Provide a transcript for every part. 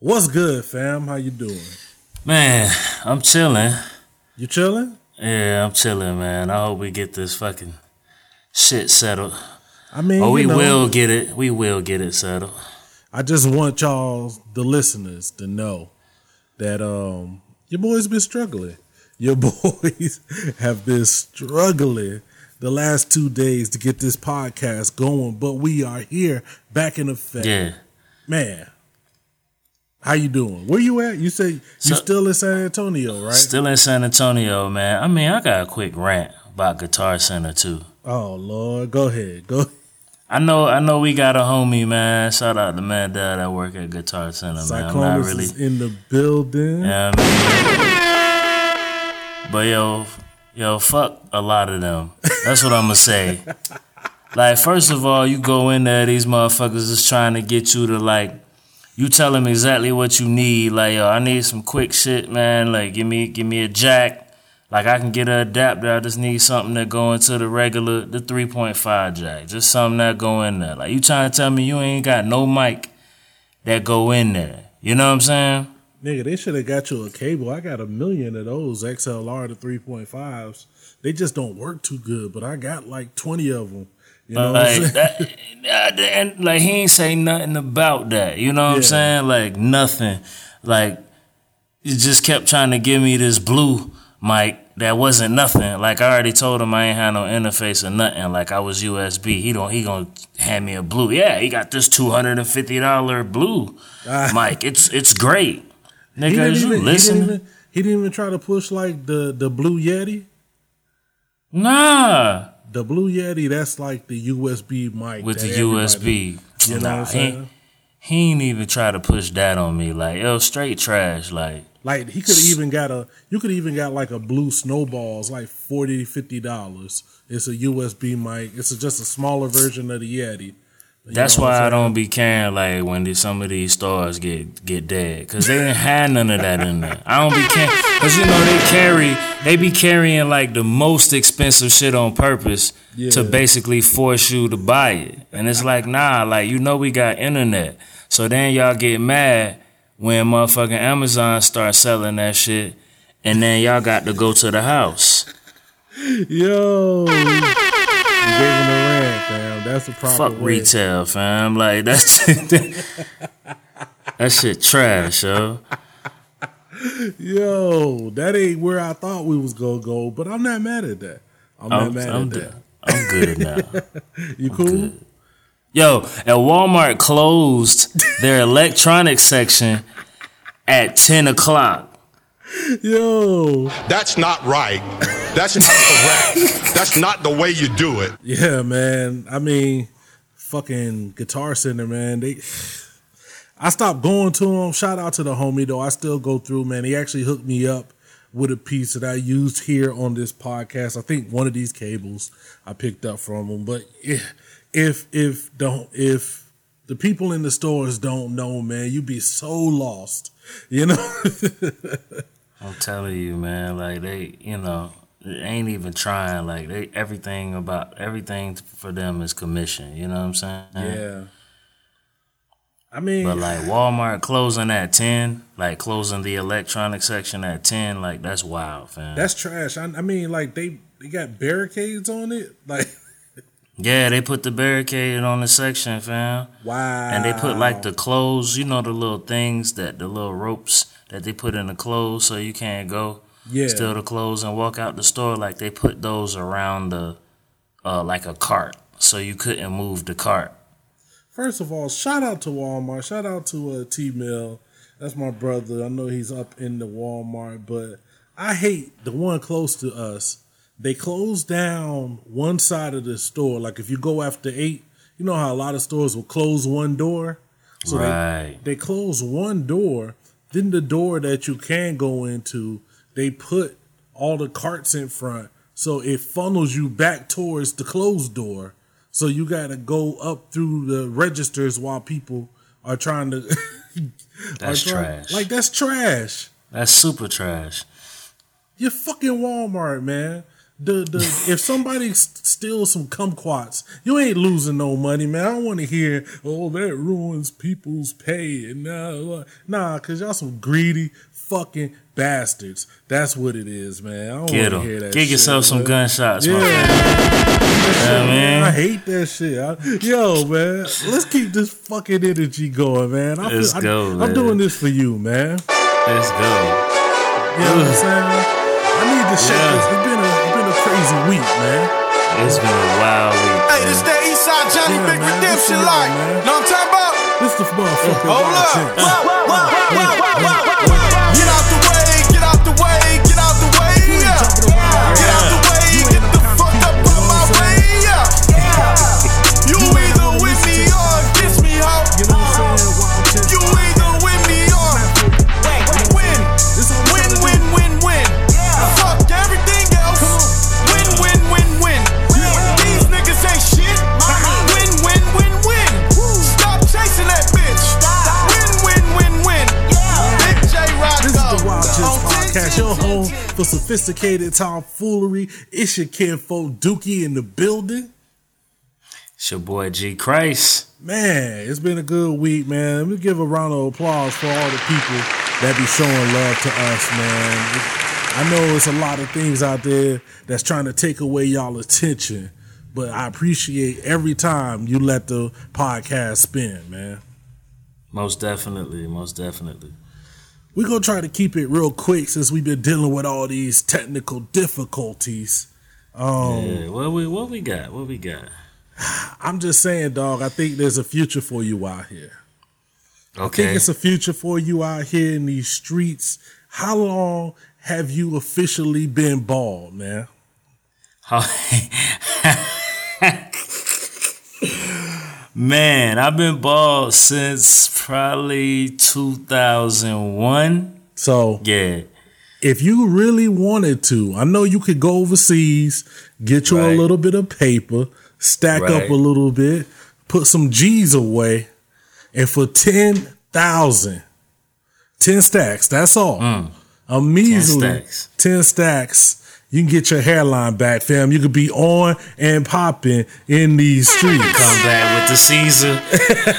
What's good, fam? How you doing? Man, I'm chilling. You chilling? Yeah, I'm chilling, man. I hope we get this fucking shit settled. I mean, Oh, we know, will get it. We will get it settled. I just want y'all, the listeners, to know that um your boys been struggling. Your boys have been struggling the last two days to get this podcast going, but we are here back in effect. Yeah. Man, how you doing? Where you at? You say you So- still in San Antonio, right? Still in San Antonio, man. I mean, I got a quick rant about Guitar Center too. oh Lord, go ahead, go. I know, I know, we got a homie, man. Shout out to man dad that work at Guitar Center, man. I'm not really, is in the building. yeah, I mean, but yo, yo, fuck a lot of them. That's what I'm gonna say. Like, first of all, you go in there, these motherfuckers is trying to get you to like, you tell them exactly what you need. Like, yo, I need some quick shit, man. Like, give me, give me a jack. Like, I can get an adapter. I just need something that go into the regular, the 3.5 jack. Just something that go in there. Like, you trying to tell me you ain't got no mic that go in there. You know what I'm saying? Nigga, they should have got you a cable. I got a million of those XLR to 3.5s. They just don't work too good, but I got like 20 of them. You know But what I'm like that, and like he ain't say nothing about that. You know what Yeah. I'm saying? Like nothing. Like he just kept trying to give me this blue mic that wasn't nothing. Like I already told him I ain't had no interface or nothing. Like I was USB. He don't. He gonna hand me a blue. Yeah, he got this two hundred and fifty dollar blue Ah. mic. It's it's great. Nigga, is you even, he, didn't even, he didn't even try to push like the, the Blue Yeti. Nah, The Blue Yeti, that's like the USB mic. with the USB. You know nah, what I'm he, saying? he ain't even try to push that on me. Like, yo, straight trash. Like, Like he could even got a, you could even got like a Blue Snowballs, like 40 50 dollars. It's a USB mic. It's a, just a smaller version of the Yeti. That's why I don't be caring like when these, some of these stars get get dead because they didn't have none of that in there. I don't be caring because you know they carry they be carrying like the most expensive shit on purpose Yeah. to basically force you to buy it, and it's like nah, like you know we got internet, so then y'all get mad when motherfucking Amazon start selling that shit, and then y'all got to go to the house. Yo, fam. That's the proper Fuck retail, fam. Like that's that shit trash, yo. Yo, that ain't where I thought we was gonna go, but I'm not mad at that. I'm not I'm, mad I'm, at d- that. I'm good now. You cool? Yo, at Walmart closed their electronics section at ten o'clock. Yo, That's not right. That's not correct. That's not the way you do it. yeah, man. I mean, fucking Guitar Center, man. They, I stopped going to them. Shout out to the homie though. I still go through, man. He actually hooked me up with a piece that I used here on this podcast. I think one of these cables I picked up from him. But if if if don't if the people in the stores don't know, man, you'd be so lost. You know. I'm telling you, man. Like they, you know, they ain't even trying. Like they, everything about everything for them is commission. You know what I'm saying? Yeah. I mean, But like Walmart closing at ten, like closing the electronic section at ten, like that's wild, fam. that's trash. I, I mean, like they they got barricades on it. Like, yeah, they put the barricade on the section, fam. wow. And they put like the clothes, you know, the little things that the little ropes that they put in the clothes so you can't go yeah. steal the clothes and walk out the store. Like they put those around the, uh, like a cart, so you couldn't move the cart. First of all, shout out to Walmart. Shout out to uh, T Mill. That's my brother. I know he's up in the Walmart, but I hate the one close to us. They close down one side of the store. Like if you go after eight, you know how a lot of stores will close one door. So right. they, they close one door. Then the door that you can go into, they put all the carts in front. So it funnels you back towards the closed door. So you got to go up through the registers while people are trying to. That's trying- trash. Like that's trash. That's super trash. You're fucking Walmart, man. The the if somebody steals some kumquats, you ain't losing no money, man. I don't want to hear, oh, that ruins people's pay and nah, nah, cause y'all some greedy fucking bastards. That's what it is, man. I don't Get want to hear that. Get shit, yourself some man. gunshots, Yeah. my friend. Yeah, I hate that shit. I- yo, man, let's keep this fucking energy going, man. I Let's I, go, I'm doing this for you, man. Let's go. You know what I'm saying? I need to shake Yeah. this. It's been a it's been a crazy week, man. It's been a wild week. Hey, this that Eastside Johnny Yeah, Big man, Redemption this is like. it, man. Know what I'm talking about? This the motherfucker. Hold wild up. Sophisticated tomfoolery. It's your kinfolk Dookie in the building. It's your boy G Christ. Man, it's been a good week, man. Let me give a round of applause for all the people that be showing love to us, man. I know it's a lot of things out there that's trying to take away y'all attention, but I appreciate every time you let the podcast spin, man. Most definitely, most definitely. We're gonna try to keep it real quick since we've been dealing with all these technical difficulties. Um, yeah, what we what we got? What we got? I'm just saying, dog. I think there's a future for you out here. Okay. I think it's a future for you out here in these streets. How long have you officially been bald, man? How- Man, I've been bald since probably 2001. So, Yeah. if you really wanted to, I know you could go overseas, get you a little bit of paper, stack up a little bit, put some G's away, and for 10,000, 10 stacks, that's all. Mm. A measly 10 stacks. 10 stacks. You can get your hairline back, fam. You could be on and popping in these streets. Come back with the Caesar.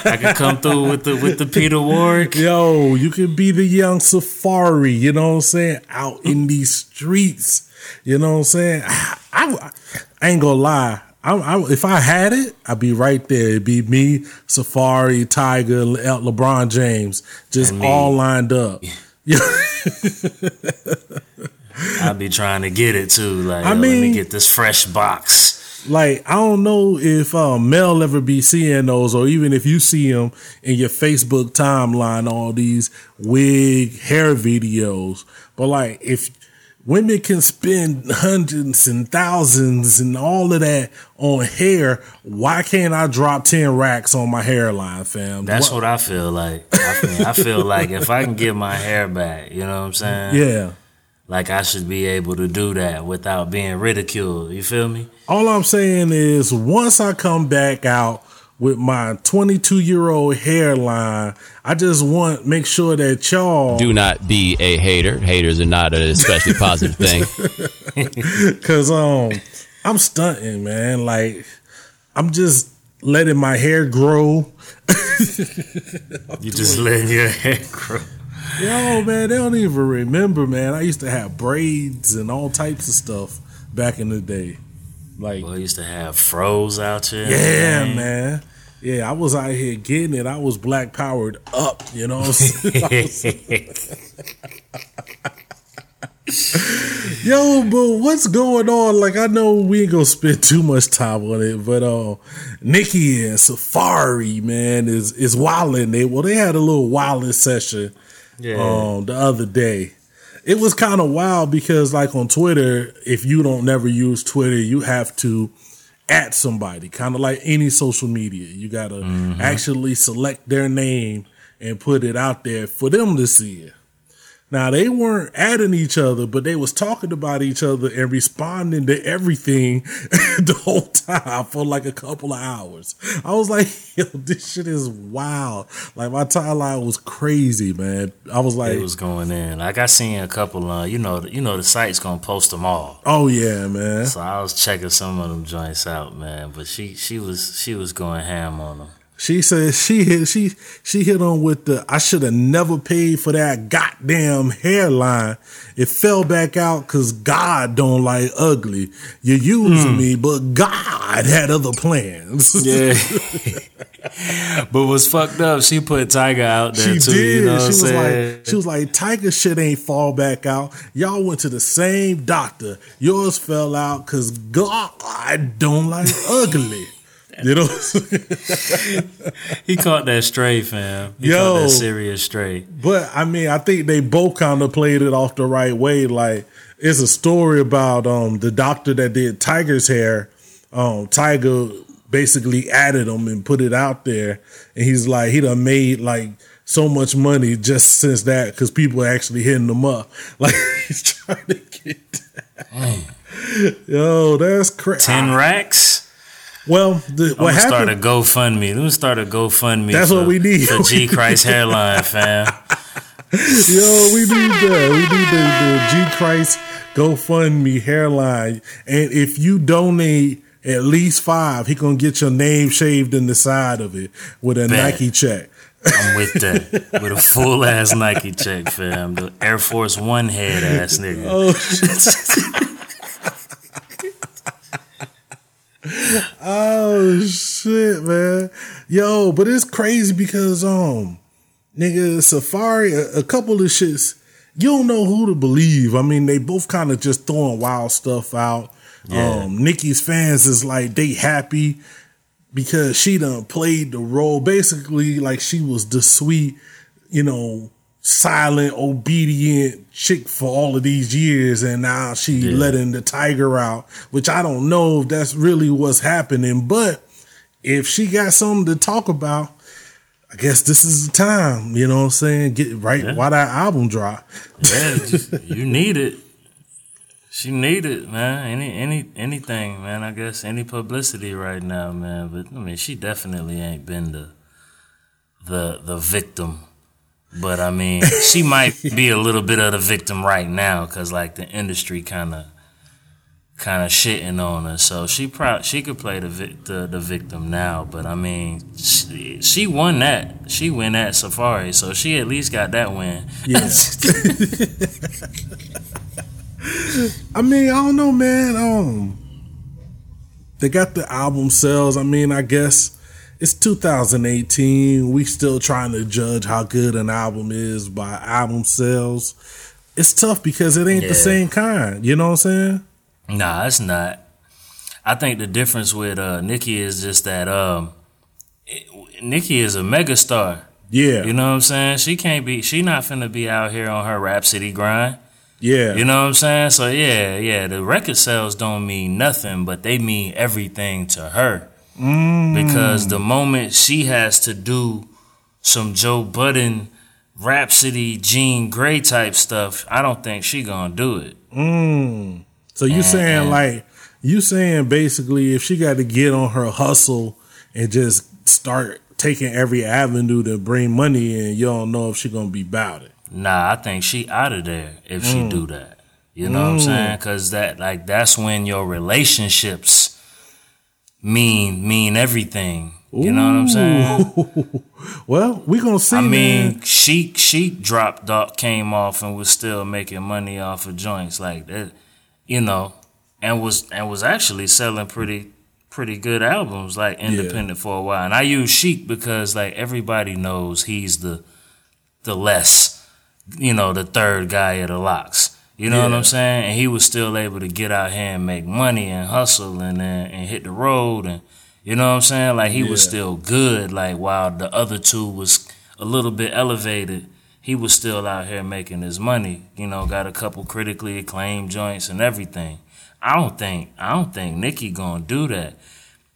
I can come through with the with the Peter Warwick. Yo, you could be the young Safaree, you know what I'm saying? Out in these streets, you know what I'm saying? I, I, I ain't gonna lie. I, I, if I had it, I'd be right there. It'd be me, Safaree, Tiger, Le- uh, LeBron James, just all lined up. I be trying to get it too. Like, I yo, let me get this fresh box. like I don't know if um, Mel ever be seeing those, or even if you see them in your Facebook timeline, all these wig hair videos. But like, if women can spend hundreds and thousands and all of that on hair, why can't I drop ten racks on my hairline, fam? That's Wha- what I feel like. I feel, I feel like if I can get my hair back, you know what I'm saying? Yeah. Like I should be able to do that without being ridiculed. You feel me? All I'm saying is, once I come back out with my 22 year old hairline, I just want make sure that y'all do not be a hater. Haters are not an especially positive thing. Cause um, I'm stunting, man. Like I'm just letting my hair grow. You just letting your hair grow. Yo, man, they don't even remember, man. I used to have braids and all types of stuff back in the day. Like, Boy, I used to have froze out here. yeah, man. Yeah, I was out here getting it. I was black powered up, you know what I'm saying? I was- Yo, but what's going on? Like, I know we ain't gonna spend too much time on it, but uh, Nicki and Safaree, man, is is wilding. They well, they had a little wilding session Yeah. um the other day. It was kind of wild because, like on Twitter, if you don't never use Twitter, you have to at somebody, kind of like any social media. You gotta actually select their name and put it out there for them to see it. Now they weren't adding each other, but they was talking about each other and responding to everything the whole time for like a couple of hours. I was like, yo, this shit is wild. Like my timeline was crazy, man. I was like, It was going in. Like I seen a couple. Uh, you know, you know the site's gonna post them all. oh yeah, man. So I was checking some of them joints out, man. But she she was she was going ham on them. She said she hit she she hit on with the I should have never paid for that goddamn hairline. It fell back out because God don't like ugly. You're using hmm. me, but God had other plans. Yeah. but was fucked up? She put Tiger out there She too. did. You know what she I'm was saying? like, she was like, Tiger shit ain't fall back out. Y'all went to the same doctor. Yours fell out because God don't like ugly. You know, he caught that stray, fam. He Yo. caught that serious stray. but I mean, I think they both kind of played it off the right way. Like, it's a story about um the doctor that did Tiger's hair. Um, Tiger basically added him and put it out there, and he's like, he done made like so much money just since that because people are actually hitting them up. Like he's trying to get. Yo, that's crazy. Ten racks. Well, the, I'm what gonna start a? GoFundMe. Let me start a GoFundMe. That's for, what we need. The G Christ hairline, fam. Yo, we need that. We need the, the G Christ GoFundMe hairline. And if you donate at least five, he gonna get your name shaved in the side of it with a Bet. Nike check. I'm with that. With a full ass Nike check, fam. The Air Force One head ass nigga. Oh, oh shit, man. Yo, but it's crazy because um nigga Safaree a, a couple of shits you don't know who to believe. I mean, they both kind of just throwing wild stuff out. Yeah. Um Nicki's fans is like they happy because she done played the role basically like she was the sweet, you know, silent, obedient chick for all of these years, and now she Yeah. letting the tiger out, which I don't know if that's really what's happening, but if she got something to talk about, I guess this is the time, you know what I'm saying? Get right Yeah. why that album drop. Yeah, just- you need it. She need it, man. Any any anything, man. I guess any publicity right now, man. But I mean, she definitely ain't been the the the victim. But I mean, she might be a little bit of the victim right now because like the industry kind of kind of shitting on her. So she proud she could play the, vic- the the victim now. But I mean, she, she won that. She win that Safaree, so she at least got that win. Yeah. I mean, I don't know, man. Um, they got the album sales. I mean, I guess it's 2018. We still trying to judge how good an album is by album sales. It's tough because it ain't Yeah. the same kind. You know what I'm saying? Nah, it's not. I think the difference with uh, Nicki is just that um, it, Nicki is a megastar. Yeah. You know what I'm saying? She can't be. She not finna be out here on her Rapsody grind. yeah. You know what I'm saying? So yeah, yeah. The record sales don't mean nothing, but they mean everything to her because the moment she has to do some Joe Budden, Rapsody, Jean Grae type stuff, I don't think she gonna do it. Mm. So you saying and- like you saying basically if she got to get on her hustle and just start taking every avenue to bring money in, you don't know if she gonna be about it. Nah, I think she out of there if she Mm. do that. You know what I'm saying? Cause that like that's when your relationships mean mean everything. You know what I'm saying? Well, we gonna see. I man. mean, Sheek Sheek dropped off, came off, and was still making money off of joints like that, you know, and was and was actually selling pretty pretty good albums like independent for a while. And I use Sheek because like everybody knows he's the the less, you know, the third guy at the LOX. You know what I'm saying? And he was still able to get out here and make money and hustle and and, and hit the road and you know what I'm saying? Like he was still good. Like while the other two was a little bit elevated, he was still out here making his money. You know, got a couple critically acclaimed joints and everything. I don't think I don't think Nicki gonna do that.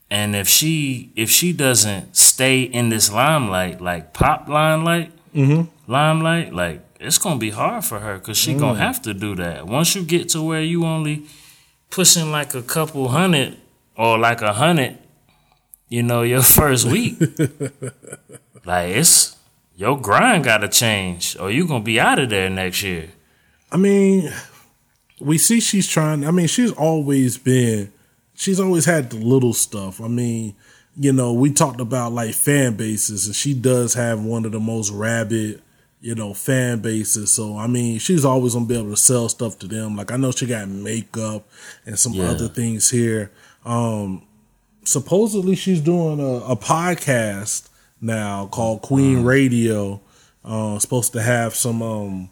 And if she if she doesn't stay in this limelight, like pop limelight, mm-hmm. limelight, like it's gonna be hard for her because she gonna mm. have to do that. Once you get to where you only pushing like a couple hundred or like a hundred, you know, your first week, like it's your grind gotta change, or you gonna be out of there next year. I mean, we see she's trying. I mean, she's always been. She's always had the little stuff. I mean, you know, we talked about like fan bases, and she does have one of the most rabid, you know, fan bases. So I mean, she's always gonna be able to sell stuff to them. Like I know she got makeup and some Yeah. other things here. Um, supposedly she's doing a, a podcast now called Queen Radio. Uh, supposed to have some um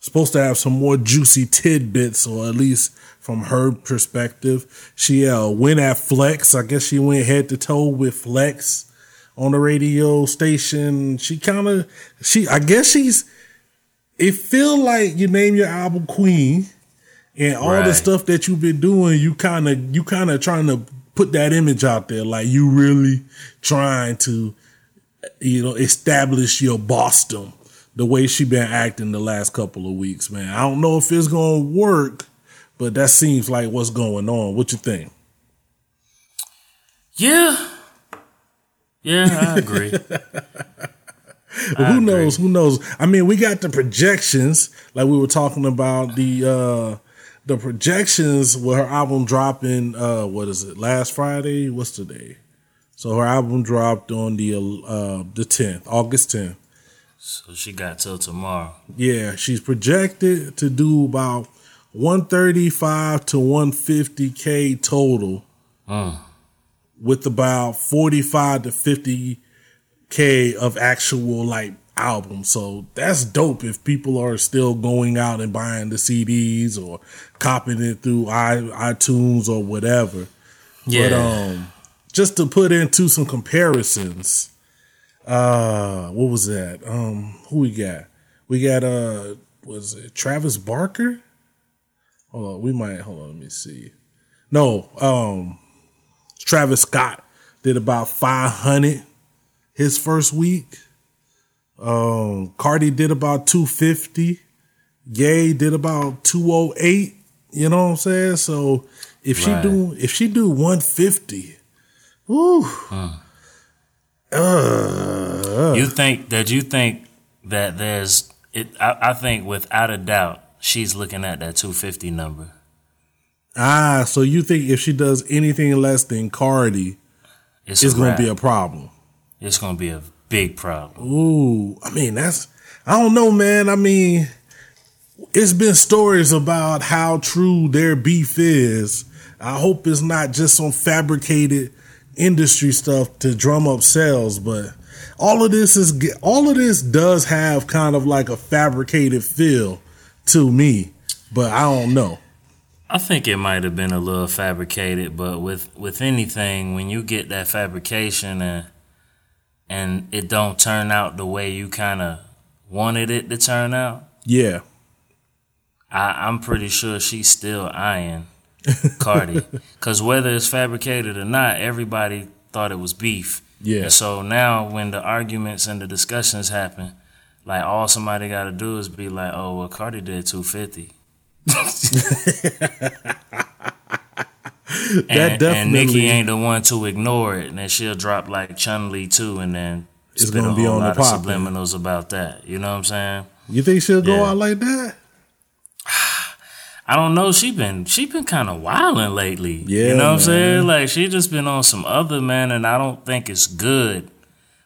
supposed to have some more juicy tidbits, or at least from her perspective. She uh, went at Flex. I guess she went head to toe with Flex on the radio station. She kind of, she, I guess she's. It feel like you name your album Queen, and all the stuff that you've been doing. You kind of, you kind of trying to put that image out there, like you really trying to you know, establish your Boston the way she been acting the last couple of weeks, man. I don't know if it's gonna work, but that seems like what's going on. What you think? Yeah, yeah, I agree. But who knows? Who knows? I mean, we got the projections, like we were talking about the uh the projections with her album dropping. Uh, what is it? Last Friday? What's today? So her album dropped on the uh the tenth, August tenth. so she got till tomorrow. Yeah, she's projected to do about 135 to 150k total, with about 45 to 50k of actual like albums. So that's dope if people are still going out and buying the CDs or copying it through i iTunes or whatever. Yeah, But um, just to put into some comparisons, uh, what was that? Um, who we got? We got uh, was it Travis Barker? Hold on, we might hold on. Let me see. No, um, Travis Scott did about five hundred his first week. Um, Cardi did about two fifty. Ye did about two oh eight. You know what I'm saying? So if she do if she do one fifty, woo. Uh, you think that you think that there's it? I, I think without a doubt she's looking at that 250 number. ah, so you think if she does anything less than Cardi, It's, it's gonna be a problem? It's gonna be a big problem. Ooh, I mean that's I don't know, man. I mean, it's been stories about how true their beef is. I hope it's not just some fabricated industry stuff to drum up sales, but all of this is all of this does have kind of like a fabricated feel to me, but I don't know. I think it might have been a little fabricated, but with with anything, when you get that fabrication and and it don't turn out the way you kind of wanted it to turn out, Yeah. I, I'm pretty sure she's still eyeing Cardi. Because whether it's fabricated or not, everybody thought it was beef. Yeah. And so now when the arguments and the discussions happen, like all somebody got to do is be like, oh, well, Cardi did 250. and, and definitely- Nicki ain't the one to ignore it, and then she'll drop like Chun Li too, and then It's gonna be on the lot of pop, subliminals about that. You know what I'm saying? You think she'll go Yeah. out like that? I don't know. She been she been kind of wilding lately. Yeah, you know what I'm saying? Like she just been on some other man, and I don't think it's good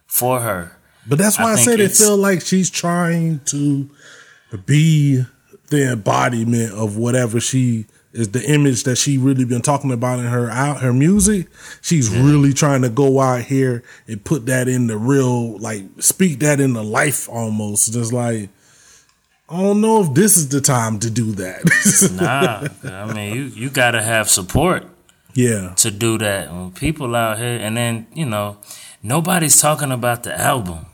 for her. But that's why I, think said it feel like she's trying to be the embodiment of whatever she is the image that she really been talking about in her out her music. She's really trying to go out here and put that in the real like speak that in the life almost. Just like I don't know if this is the time to do that. Nah, I mean you you gotta have support yeah. to do that. When people out here, and then you know nobody's talking about the album.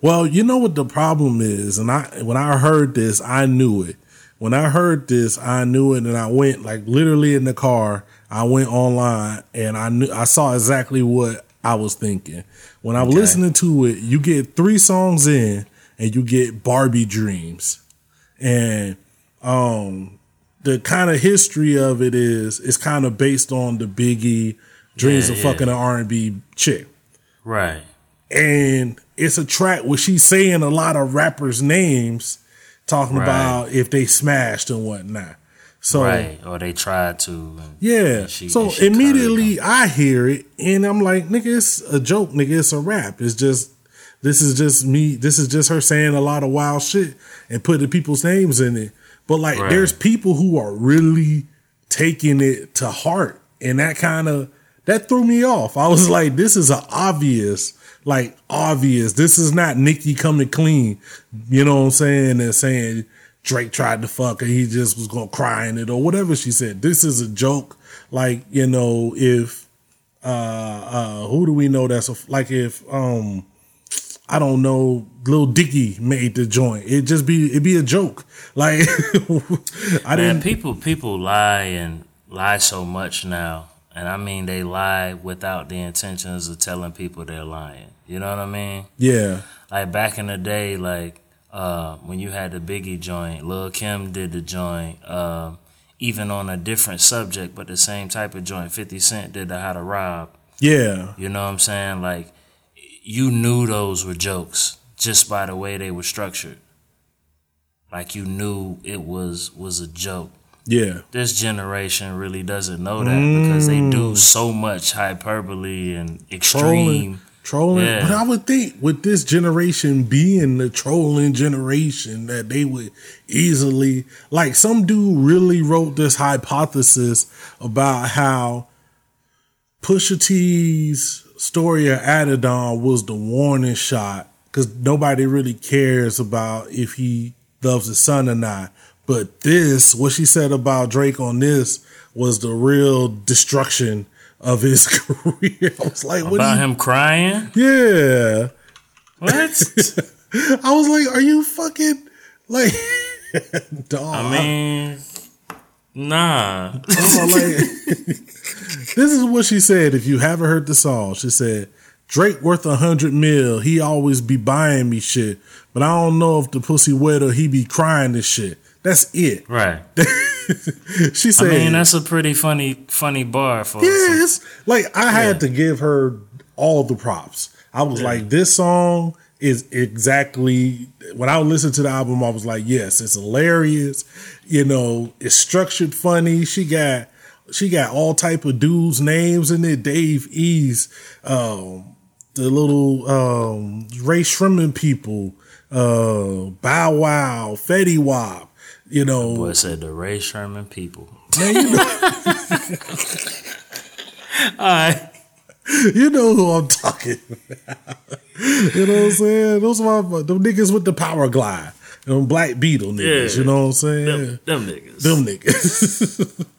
Well, you know what the problem is, and I when I heard this, I knew it. When I heard this, I knew it, and I went like literally in the car. I went online and I knew I saw exactly what I was thinking. When I was listening to it, you get three songs in, and you get Barbie Dreams, and um, the kind of history of it is it's kind of based on the Biggie Dreams Yeah, of yeah. fucking an R and B chick, Right. and it's a track where she's saying a lot of rappers' names, talking Right. about if they smashed and whatnot. So Right. Or they tried to. yeah. she- so immediately I hear it and I'm like, nigga, it's a joke, nigga. It's a rap. It's just this is just me. This is just her saying a lot of wild shit and putting people's names in it. But like, Right. there's people who are really taking it to heart, and that kind of that threw me off. I was like, this is a obvious, like obvious. This is not Nicki coming clean. You know what I'm saying? And saying Drake tried to fuck and he just was gonna cry in it or whatever she said. This is a joke. Like you know, if uh uh who do we know that's a like if um I don't know, Lil Dicky made the joint. It just be it be a joke. Like I Man, didn't. people people lie and lie so much now, and I mean they lie without the intentions of telling people they're lying. You know what I mean? Yeah, Like back in the day, like uh, when you had the Biggie joint, Lil Kim did the joint, um, even on a different subject, but the same type of joint. Fifty Cent did the How to Rob. yeah, You know what I'm saying? Like you knew those were jokes just by the way they were structured. Like you knew it was was a joke. yeah. This generation really doesn't know that because they do mm. so much hyperbole and extreme. trolling, trolling. Yeah. But I would think with this generation being the trolling generation, that they would easily like some dude really wrote this hypothesis about how Pusha T's story of Adidon was the warning shot because nobody really cares about if he loves his son or not. But this, what she said about Drake on this, was the real destruction of his career. I was like, what? About you- him crying? Yeah. What? I was like, are you fucking like, dog? I mean, nah. Like, this is what she said. If you haven't heard the song, she said, Drake worth a hundred mil. He always be buying me shit, but I don't know if the pussy wet or he be crying this shit. That's it. Right. She said. I mean, that's a pretty funny, funny bar for yes. Like I had Yeah. to give her all the props. I was like, this song is exactly when I listened to the album. I was like, yes, it's hilarious. You know, it's structured funny. She got she got all type of dudes' names in it. Dave East, um, the little um, Rae Sremmurd people, uh, Bow Wow, Fetty Wap. You know, Boy said the Rae Sremmurd people. man, you know, All right. you know who I'm talking about. you know what I'm saying? Those are my them niggas with the power glide. Them black beetle niggas, Yeah. you know what I'm saying? Them, them niggas. Them niggas.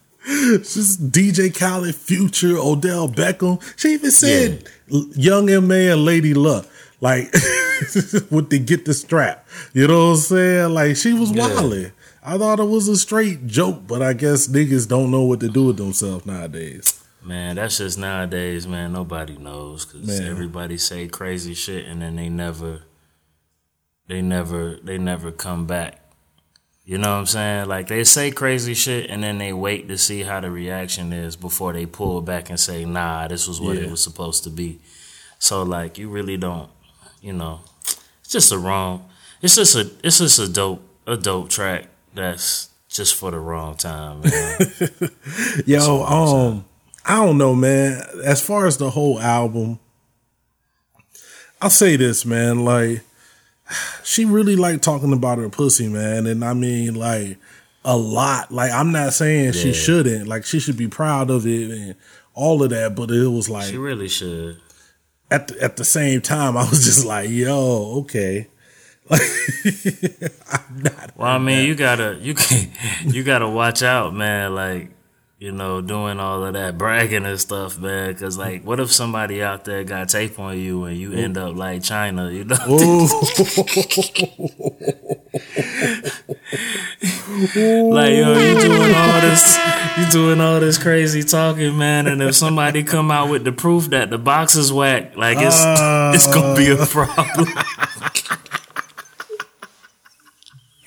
Just DJ Khaled, Future, Odell Beckham. She even said Young M.A. and Lady Luck. Like, would they get the strap? You know what I'm saying? Like, she was wildin'. I thought it was a straight joke, but I guess niggas don't know what to do with themselves nowadays. Man, that's just nowadays, man. Nobody knows because everybody say crazy shit and then they never, they never, they never come back. You know what I'm saying? Like they say crazy shit and then they wait to see how the reaction is before they pull back and say, "Nah, this was what Yeah. it was supposed to be." So like, you really don't, you know, it's just a wrong. It's just a, it's just a dope, a dope track that's just for the wrong time, man. Yo, um, I don't know, man. As far as the whole album, I'll say this, man. Like, she really liked talking about her pussy, man. And I mean, like, a lot. Like, I'm not saying she shouldn't. Like, she should be proud of it and all of that. But it was like, she really should. at the, at the same time, I was just like, yo, okay. Like, I'm not. Well, I mean, you gotta you can you gotta watch out, man. Like, you know, doing all of that bragging and stuff, man. Cause like, what if somebody out there got tape on you and you end up like Chyna, you know? like, yo, you doing all this, you doing all this crazy talking, man. And if somebody come out with the proof that the box is whack, like it's, uh... it's gonna be a problem.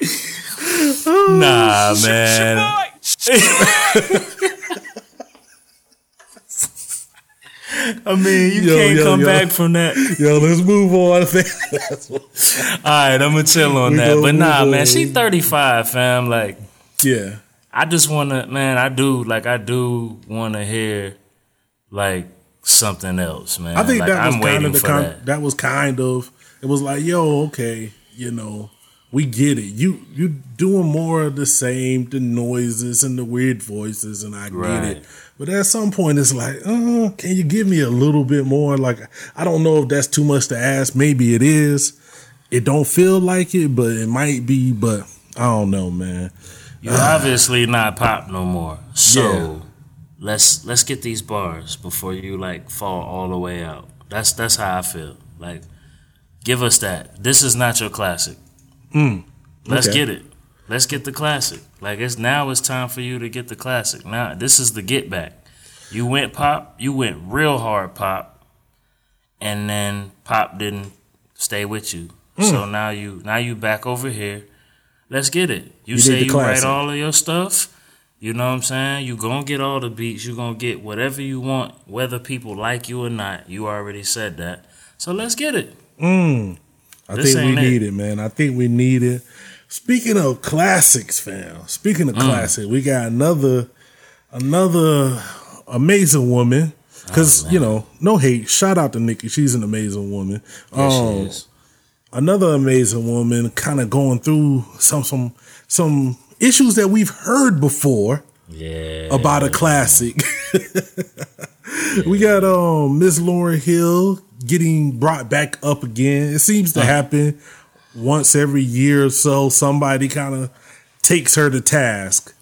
nah, man. I mean, you Yo, can't yo, come yo. back from that. Yo, let's move on. All right, I'm gonna chill on We that. But nah, move man, she 35, fam. Like, yeah. I just wanna, man, I do, like, I do wanna hear, like, something else, man. I think like, that was I'm kind of the con- that. that. was kind of it was like, yo, okay, you know, we get it. You you doing more of the same, the noises and the weird voices, and I get it. But at some point, it's like, uh, can you give me a little bit more? Like, I don't know if that's too much to ask. Maybe it is. It don't feel like it, but it might be. But I don't know, man. You're obviously not pop no more. So Yeah. let's let's get these bars before you like fall all the way out. That's that's how I feel. Like, give us that. This is not your classic. Let's okay. get it. Let's get the classic. Like it's now it's time for you to get the classic. Now this is the get back. You went pop, you went real hard pop, and then pop didn't stay with you. So Hmm. now you now you back over here. Let's get it. You, You say you write all of your stuff. You know what I'm saying? You gonna get all the beats. You gonna get whatever you want, whether people like you or not. You already said that. So let's get it. I This think we it. need it, man. I think we need it. Speaking of classics, fam. Speaking Mm. of classics, we got another another amazing woman. Cause Oh, you know, no hate. Shout out to Nicki. She's an amazing woman. Yes, Um, she is. another amazing woman, kind of going through some some some issues that we've heard before Yeah. about a classic. we got um Miss Lauryn Hill getting brought back up again. It seems to happen once every year or so. Somebody kind of takes her to task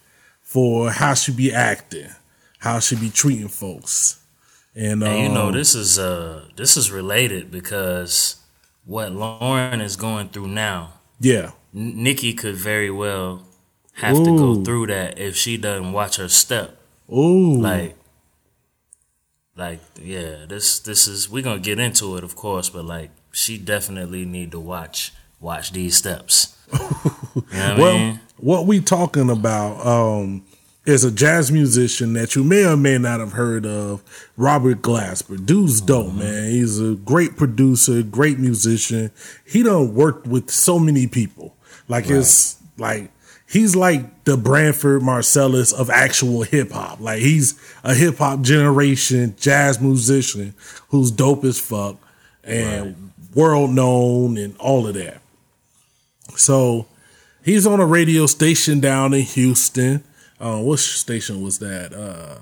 for how she be acting, how she be treating folks. And, And you know um, this is uh this is related because what Lauryn is going through now, yeah, N- Nicki could very well have to go through that if she doesn't watch her step. ooh, Like, like yeah, this this is we're gonna get into it, of course, but like she definitely need to watch watch these steps. you know what I Well, mean? what we talking about um, is a jazz musician that you may or may not have heard of, Robert Glasper. Dude's dope, man. He's a great producer, great musician. He done worked with so many people. Like it's like he's like the Branford Marsalis of actual hip hop. Like he's a hip hop generation jazz musician who's dope as fuck and world known and all of that. So he's on a radio station down in Houston. Uh, what station was that? Uh,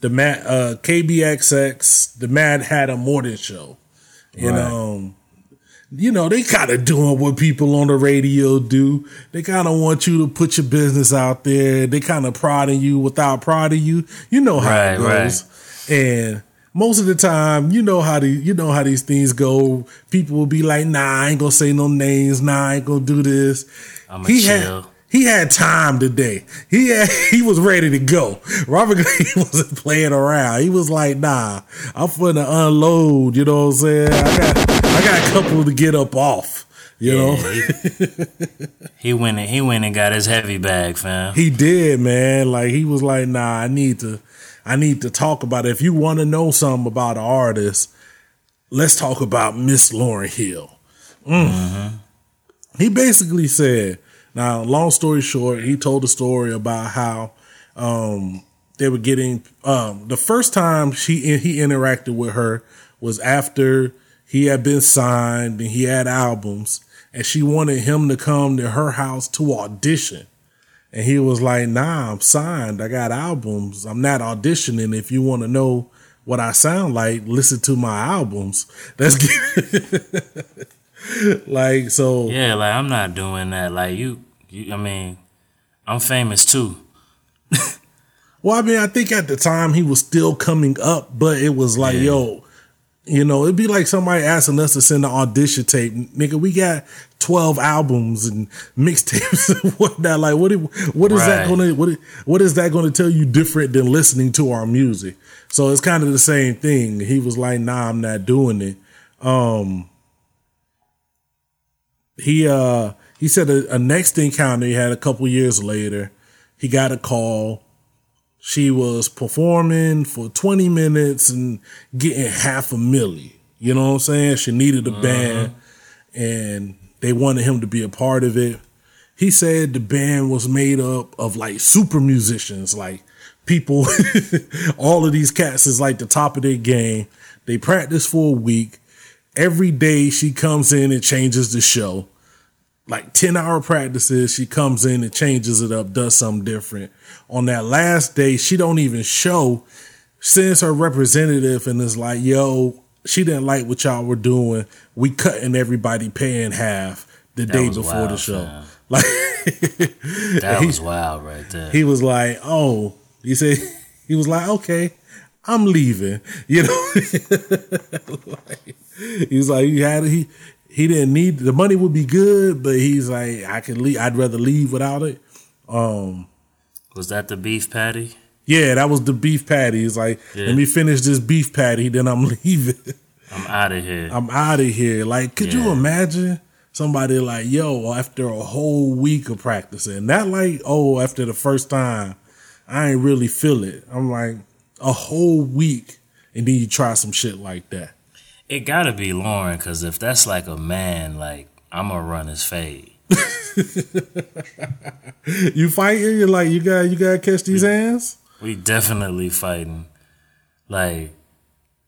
the Matt uh, KBXX, the Madd Hatta Morning Show, and Right. um, you know they kind of doing what people on the radio do. They kind of want you to put your business out there. They kind of prodding you without prodding you. You know how it Right, goes, and. Most of the time, you know how the you know how these things go. People will be like, "Nah, I ain't gonna say no names. Nah, I ain't gonna do this." I'ma he chill. had he had time today. He had, he was ready to go. Robert wasn't playing around. He was like, "Nah, I'm finna unload." You know what I'm saying? I got I got a couple to get up off. You know, he, he went and he went and got his heavy bag, fam. he did, man. Like he was like, "Nah, I need to, I need to talk about it. If you want to know something about an artist, let's talk about Miss Lauryn Hill." Mm. He basically said, "Now, long story short, he told a story about how um, they were getting um, the first time she he interacted with her was after he had been signed and he had albums, and she wanted him to come to her house to audition." And he was like, nah, I'm signed. I got albums. I'm not auditioning. If you want to know what I sound like, listen to my albums. That's like, so Yeah, like I'm not doing that. Like you, you I mean, I'm famous too. Well, I mean, I think at the time he was still coming up, but it was like, yo, you know, it'd be like somebody asking us to send an audition tape. Nigga, we got 12 albums and mixtapes and whatnot. Like, what, what is that Right. gonna, what, what is that gonna tell you different than listening to our music? So it's kind of the same thing. He was like, nah, I'm not doing it. Um, he, uh, he said a, a next encounter he had a couple years later, he got a call. She was performing for 20 minutes and getting half a milli. You know what I'm saying? She needed a band uh-huh. and they wanted him to be a part of it. He said the band was made up of like super musicians, like people, all of these cats is like the top of their game. They practice for a week. Every day she comes in and changes the show. Like 10 hour practices, she comes in and changes it up, does something different. On that last day, she don't even show, sends her representative and is like, yo, she didn't like what y'all were doing. We cutting everybody pay in half the day was before the show. fam. Like That he- was wild right there. he was like, "Oh," he said, he was like, "Okay, I'm leaving." You know, Like, he was like, he had he he didn't need the money would be good, but he's like, I can leave. I'd rather leave without it. Um, was that the beef patty? yeah, that was the beef patty. He's like, Yeah. let me finish this beef patty, then I'm leaving. I'm out of here. I'm out of here. Like, could you imagine somebody like, yo, after a whole week of practicing, not like, oh, after the first time, I ain't really feel it. I'm like, a whole week, and then you try some shit like that. It gotta be Lauryn, cause if that's like a man, like I'm gonna run his fade. You fighting? You're like, you got, you got to catch these hands. We definitely fighting. Like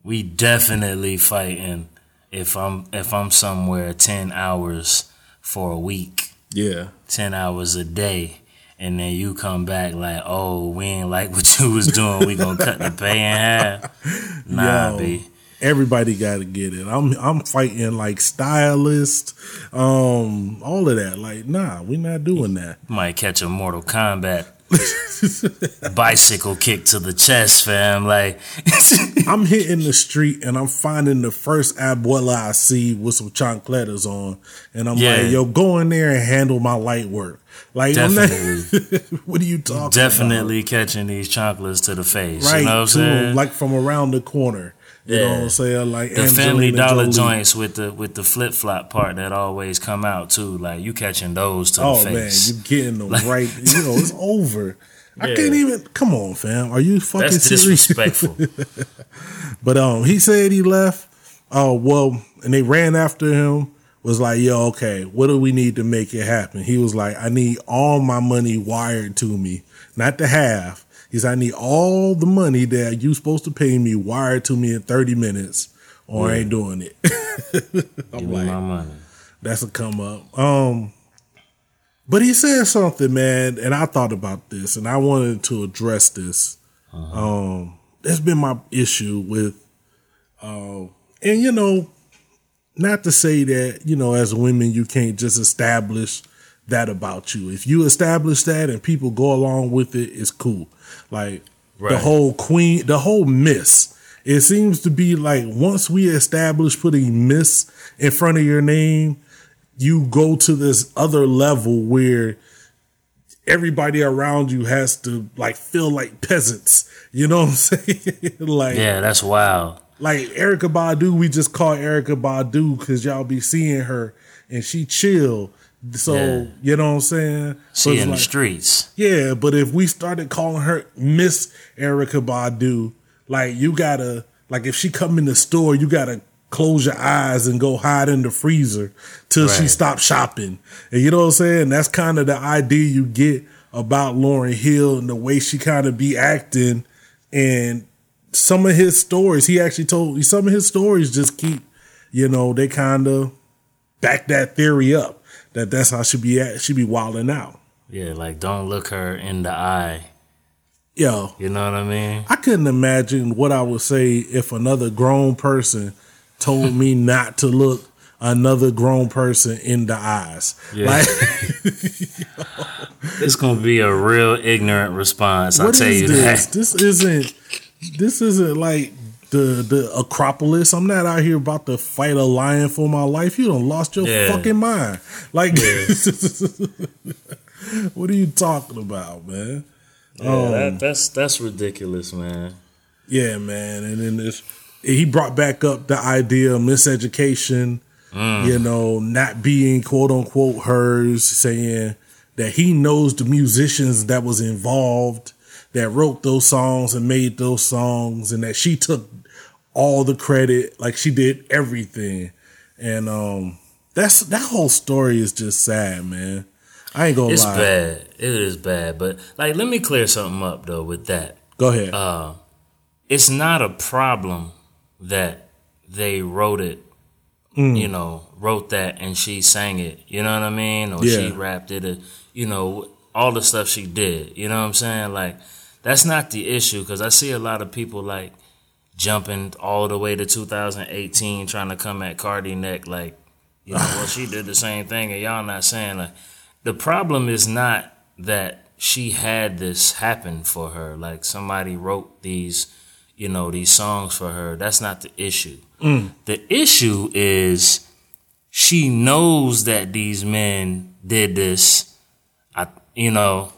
we definitely fighting. If I'm if I'm somewhere ten hours for a week, Yeah. ten hours a day, and then you come back like, oh, we ain't like what you was doing. We gonna cut the pay in half. Nah, Yo. b. Everybody got to get it. I'm I'm fighting like stylist, um, all of that. Like, nah, we not doing that. Might catch a Mortal Kombat bicycle kick to the chest, fam. Like, I'm hitting the street and I'm finding the first abuela I see with some chancletas on, and I'm Yeah. like, "Yo, go in there and handle my light work." Like, I'm not- what are you talking? definitely catching these chocolates to the face. right you know what I'm saying? like from around the corner. You know Yeah. what I'm saying? Like the Angelina Family Dollar Jolie. joints with the with the flip flop part that always come out too. Like you catching those to Oh the man, face. you getting them right? You know, it's over. I can't even. Come on, fam. Are you fucking That's disrespectful. But um, he said he left. Oh well, and they ran after him. Was like, yo, okay, what do we need to make it happen? He was like, I need all my money wired to me, not the half. He's, I need all the money that you supposed to pay me wired to me in thirty minutes, or I ain't doing it. I'm Give me like, my money. that's a come up. Um, but he said something, man, and I thought about this, and I wanted to address this. Um, that's been my issue with, uh, and you know, not to say that you know, as women, you can't just establish that about you. If you establish that and people go along with it, it's cool. Like the whole queen, the whole miss. It seems to be like once we establish putting miss in front of your name, you go to this other level where everybody around you has to like feel like peasants. You know what I'm saying? like Yeah, that's wild. like Erykah Badu, we just call Erykah Badu because y'all be seeing her and she chill. So Yeah. you know what I'm saying? She in the streets. yeah, but if we started calling her Miss Erykah Badu, like you gotta, like if she come in the store, you gotta close your eyes and go hide in the freezer till she Right. stops shopping. And you know what I'm saying? That's kind of the idea you get about Lauryn Hill and the way she kind of be acting. And some of his stories, he actually told some of his stories just keep, you know, they kind of back that theory up that that's how she be at, she be wilding out. Yeah, like don't look her in the eye. Yo, You know what I mean? I couldn't imagine what I would say if another grown person told me not to look another grown person in the eyes. Yeah. Like, It's gonna be a real ignorant response. I'll tell you this? that. This isn't. This isn't like the the Acropolis. I'm not out here about to fight a lion for my life. You don't lost your Yeah. fucking mind. Like, what are you talking about, man? Yeah, that, um, that's that's ridiculous, man. Yeah, man. And then this, he brought back up the idea of miseducation. Mm. you know, not being quote unquote hers, saying that he knows the musicians that was involved that wrote those songs and made those songs and that she took all the credit, like she did everything. And um that's that whole story is just sad, man. I ain't gonna It's lie. bad. It is bad. But like, let me clear something up though with that. Go ahead. Uh, it's not a problem that they wrote it. Mm. You know, wrote that and she sang it. You know what I mean? Or Yeah. she rapped it. Or, you know, all the stuff she did. You know what I'm saying? Like, that's not the issue because I see a lot of people like jumping all the way to 2018 trying to come at Cardi neck like, you know, well, she did the same thing and y'all not saying like, the problem is not that she had this happen for her. Like somebody wrote these, you know, these songs for her. That's not the issue. Mm. The issue is she knows that these men did this, I, you know,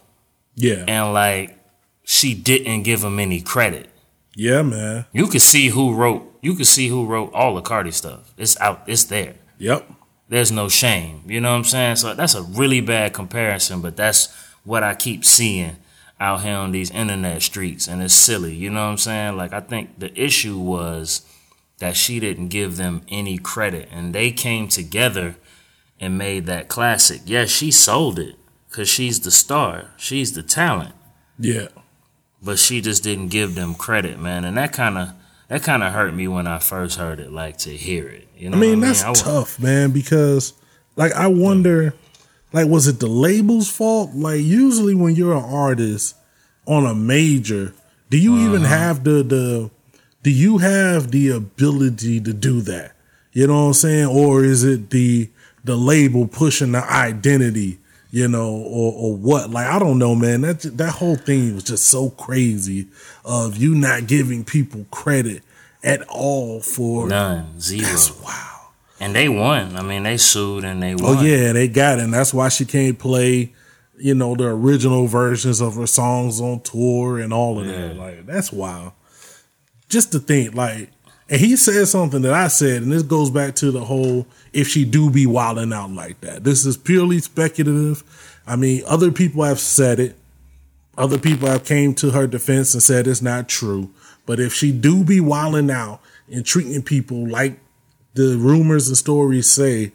yeah. and like she didn't give them any credit. Yeah, man. You could see who wrote. You could see who wrote all the Cardi stuff. It's out. It's there. Yep. There's no shame. You know what I'm saying? So that's a really bad comparison, but that's what I keep seeing out here on these internet streets, and it's silly. You know what I'm saying? Like I think the issue was that she didn't give them any credit, and they came together and made that classic. Yes, she sold it because she's the star. She's the talent Yeah. But she just didn't give them credit, man. And that kind of that kind of hurt me when I first heard it, like to hear it. You know, I mean, what that's I wa- tough, man, because like I wonder like was it the label's fault? Like usually when you're an artist on a major, do you even Uh-huh. have the the do you have the ability to do that? You know what I'm saying? Or is it the the label pushing the identity, you know, or or what? Like I don't know, man. That that whole thing was just so crazy of you not giving people credit at all for None, zero. That's wow. And they won. I mean, they sued and they oh, won. Oh yeah, they got it. And that's why she can't play, you know, the original versions of her songs on tour and all of that. Like that's wild. Just to think, like, and he said something that I said, and this goes back to the whole if she do be wilding out like that. This is purely speculative. I mean, other people have said it. Other people have came to her defense and said it's not true. But if she do be wilding out and treating people like the rumors and stories say,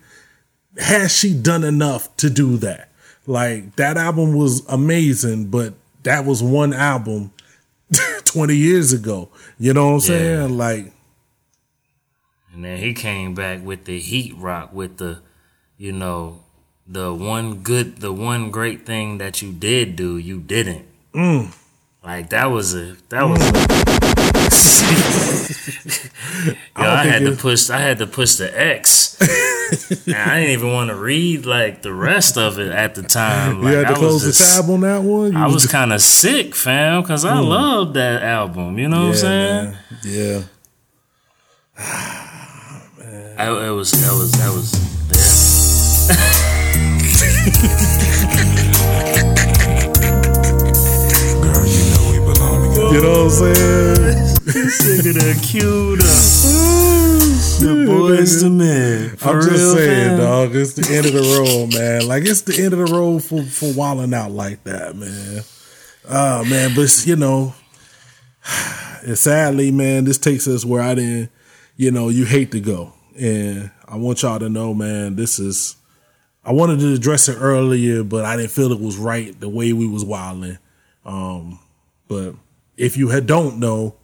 has she done enough to do that? Like that album was amazing, but that was one album 20 years ago. You know what I'm saying? Like, And then he came back with the heat rock with the, you know, the one good, the one great thing that you did do, you didn't. Mm. Like that was a that was. A, Yo, I, think had to push. I had to push the X. I didn't even want to read like the rest of it at the time. Like, you had to I close was the tab on that one? You I was just- kind of sick, fam, because I loved that album. You know what I'm saying? man. Yeah. I, was that was that was Girl, you know we belong together. You know what I'm saying? nigga that up. The boys to men. I'm just saying, fam. dog. It's the end of the road, man. Like it's the end of the road for for wilding out like that, man. Oh man, but you know, and sadly, man, this takes us where I didn't. You know, you hate to go, and I want y'all to know, man. This is. I wanted to address it earlier, but I didn't feel it was right the way we was wilding. Um, but if you had, don't know,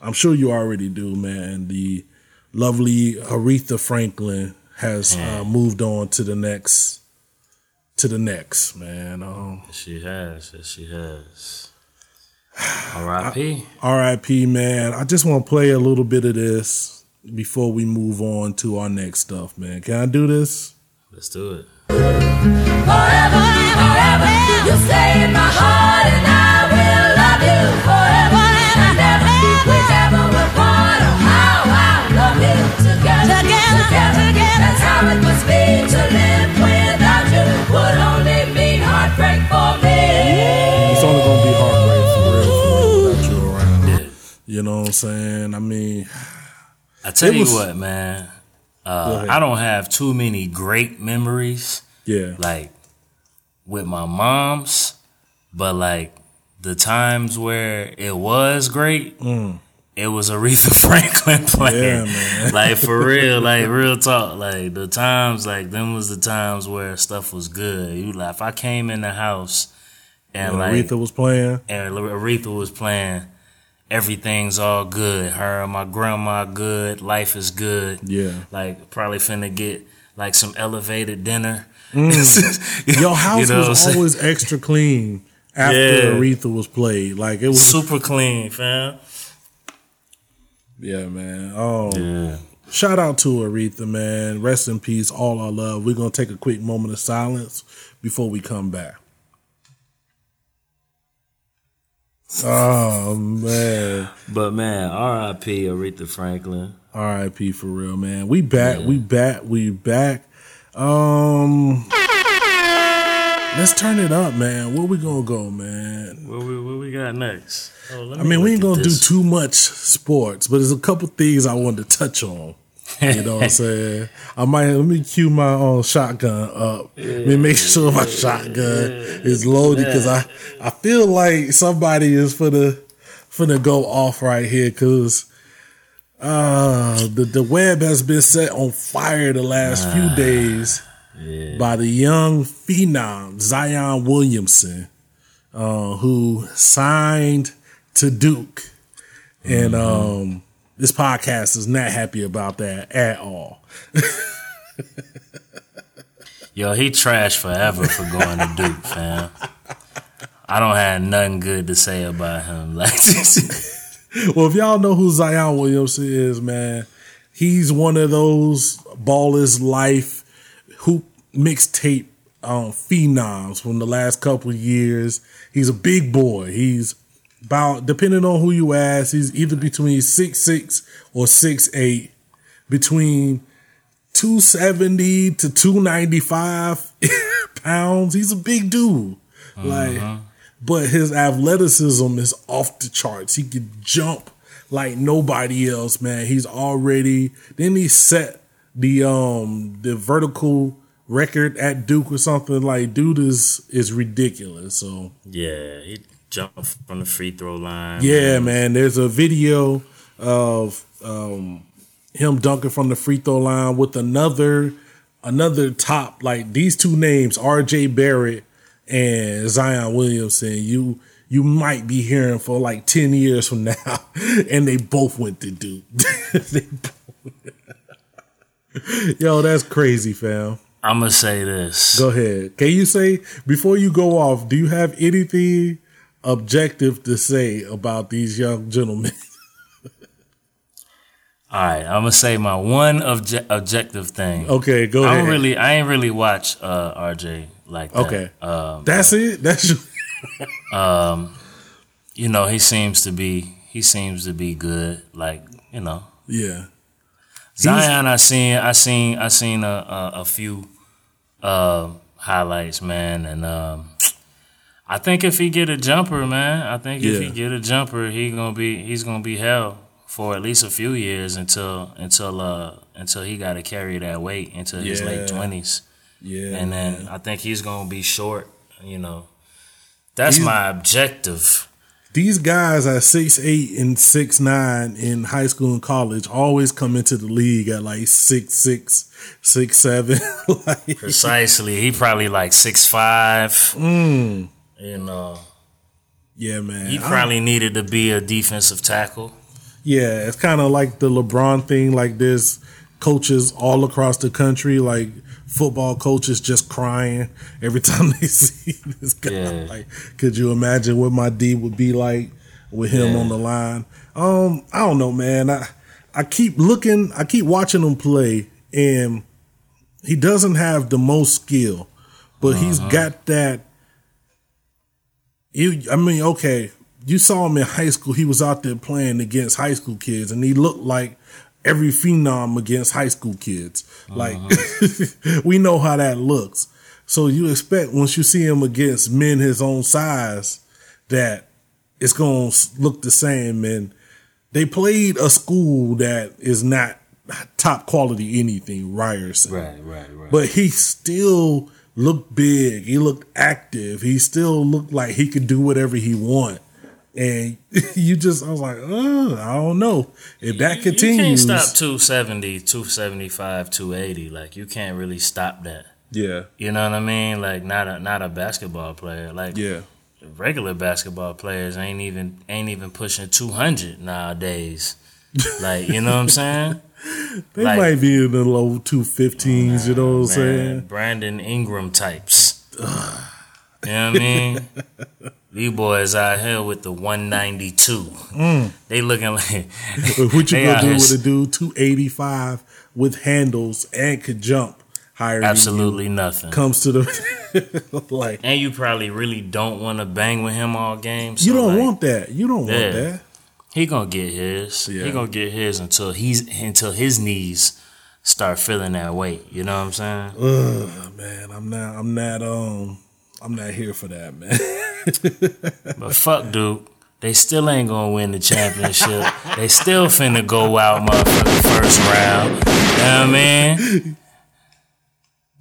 I'm sure you already do, man. The lovely Aretha Franklin has uh, moved on to the next, to the next, man. Um, She has. Yes, she has. R.I.P. R.I.P. Man. I just want to play a little bit of this before we move on to our next stuff, man. Can I do this? Let's do it. Forever, forever, you stay in my heart, and I will love you forever and ever. Whichever we're part, oh how I love you together, together, together. That's how it must be to live without you. Would only mean heartbreak for me. It's only gonna be heartbreak for real, for real without you around. You know what I'm saying? I mean, I tell you what, man. Uh. I don't have too many great memories, Yeah. like with my mom's, but like the times where it was great, it was Aretha Franklin playing. Mm. Yeah, man. like for real, like real talk. Like the times, like them was the times where stuff was good. You like if I came in the house and When like Aretha was playing. and Aretha was playing. Everything's all good. Her and my grandma good. Life is good. Yeah. Like probably finna get like some elevated dinner. Mm. Your house You know what I'm was saying? always extra clean after Yeah. Aretha was played. Like it was super clean, fam. Yeah, man. Oh Yeah. shout out to Aretha, man. Rest in peace, all our love. We're gonna take a quick moment of silence before we come back. Oh man. But man, R.I.P. Aretha Franklin. R.I.P. for real, man. We back, we back, we back. Um Let's turn it up, man. Where we gonna go, man? What we, what we got next? Oh, let I mean, we ain't gonna do too much sports, but there's a couple things I wanted to touch on. You know what I'm saying? I might let me cue my own shotgun up. Let me make sure my shotgun is loaded because I I feel like somebody is for the for the go off right here because uh the the web has been set on fire the last few days by the young phenom Zion Williamson, uh, who signed to Duke, and um, this podcast is not happy about that at all. Yo, he trashed forever for going to Duke, fam. I don't have nothing good to say about him. Like Well, if y'all know who Zion Williamson is, man, he's one of those ballers life hoop mixtape um, phenoms from the last couple years. He's a big boy. He's about depending on who you ask, he's either between six six or six eight, between two seventy to two ninety five pounds. He's a big dude. Like but his athleticism is off the charts. He can jump like nobody else, man. He's already then he set the um the vertical record at Duke or something. Like dude is is ridiculous. So Yeah, he jumped from the free throw line. yeah, man. There's a video of um, him dunking from the free throw line with another another top like these two names, R.J. Barrett and Zion Williamson. You you might be hearing for like ten years from now, and they both went to Duke. Both- Yo, that's crazy, fam. I'm gonna say this. Go ahead. Can you say before you go off? Do you have anything objective to say about these young gentlemen? All right, I'm gonna say my one obje- objective thing. Okay, go I ahead. don't really, I ain't really watch uh, RJ like that. Okay, Um, that's it. That's you know, he seems to be, he seems to be good. Like, you know, yeah. Zion. I seen, I seen, I seen a a, a few uh, highlights, man, and um, I think if he get a jumper, man, I think if Yeah. he get a jumper, he gonna be, he's gonna be held for at least a few years until until uh until he got to carry that weight into his late twenties. Yeah, and then I think he's gonna be short. You know, that's He's- my objective. These guys at six eight and six nine in high school and college always come into the league at like six six, six seven. like, Precisely, he probably like six five. mm, You know, yeah, man. he probably needed to be a defensive tackle. Yeah, it's kind of like the LeBron thing. Like this, coaches all across the country, like football coaches, just crying every time they see this guy. Yeah. Like, could you imagine what my D would be like with him Yeah. on the line? Um, I don't know, man. I I keep looking, I keep watching him play, and he doesn't have the most skill, but he's Uh-huh. got that. You, I mean, okay, you saw him in high school. He was out there playing against high school kids, and he looked like every phenom against high school kids. Like uh-huh. we know how that looks. So you expect once you see him against men his own size that it's gonna look the same. And they played a school that is not top quality anything Ryerson. Right, right, right. But he still looked big. He looked active. He still looked like he could do whatever he want. And you just, I was like, oh, I don't know if that continues You can't stop 270, 275, 280. Like you can't really stop that. Yeah, You know what I mean? Like not a not a basketball player. Like yeah, regular basketball players ain't even ain't even pushing 200 nowadays. like, you know what I'm saying? they Like- might be in the low two fifteens. You know what I'm saying? Brandon Ingram types. you know what I mean? These boys out here with the 192. Mm. They looking like what you gonna do here with a dude two eighty five with handles and could jump higher? absolutely nothing. comes to the like. And you probably really don't want to bang with him all game. You don't like, want that. You don't Yeah. want that. He gonna get his. Yeah. He gonna get his until he's until his knees start feeling that weight. You know what I'm saying? Ugh, man, I'm not. I'm not. Um, I'm not here for that, man. But fuck Duke. They still ain't gonna win the championship. they still finna go out motherfucking first round. You know what I mean?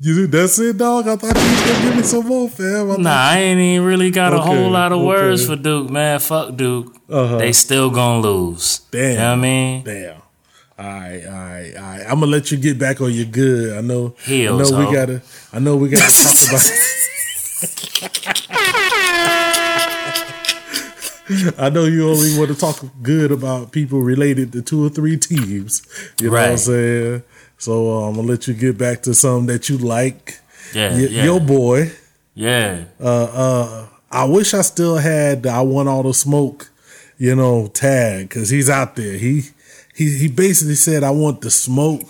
You that's it, dog. I thought you was gonna give me some more, fam. I Nah, I ain't even really got a whole lot of okay. words for Duke, man. Fuck Duke. Uh-huh. They still gonna lose. Damn. You know what I mean? Damn. All right, all right, all right. I'm gonna let you get back on your good. I know. Heels, I know we gotta. I know we gotta talk about. I know you only want to talk good about people related to two or three teams. You know what I'm saying? So uh, I'm gonna let you get back to something that you like. Yeah, Y- yeah. Your boy. yeah. Uh, uh, I wish I still had. I want all the smoke, you know, tag because he's out there. He he he basically said, "I want the smoke."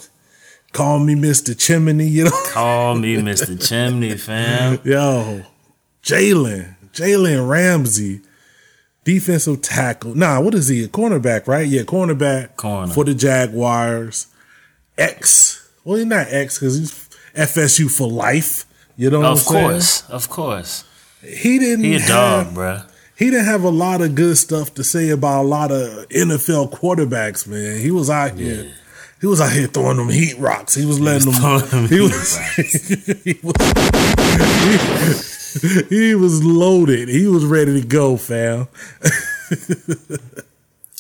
Call me Mister Chimney, you know. Call me Mr. Chimney, fam. Yo, Jalen, Jalen Ramsey, defensive tackle. Nah, what is he? A cornerback, right? Yeah, cornerback Corner. for the Jaguars. X. Well, he's not X because he's FSU for life. You know what I'm Of course, of course. He didn't. He a have- dog, bruh. he didn't have a lot of good stuff to say about a lot of NFL quarterbacks, man. He was out here. He was out here throwing them heat rocks. He was letting them. throwing them he, was, he was. he, he was loaded. He was ready to go, fam.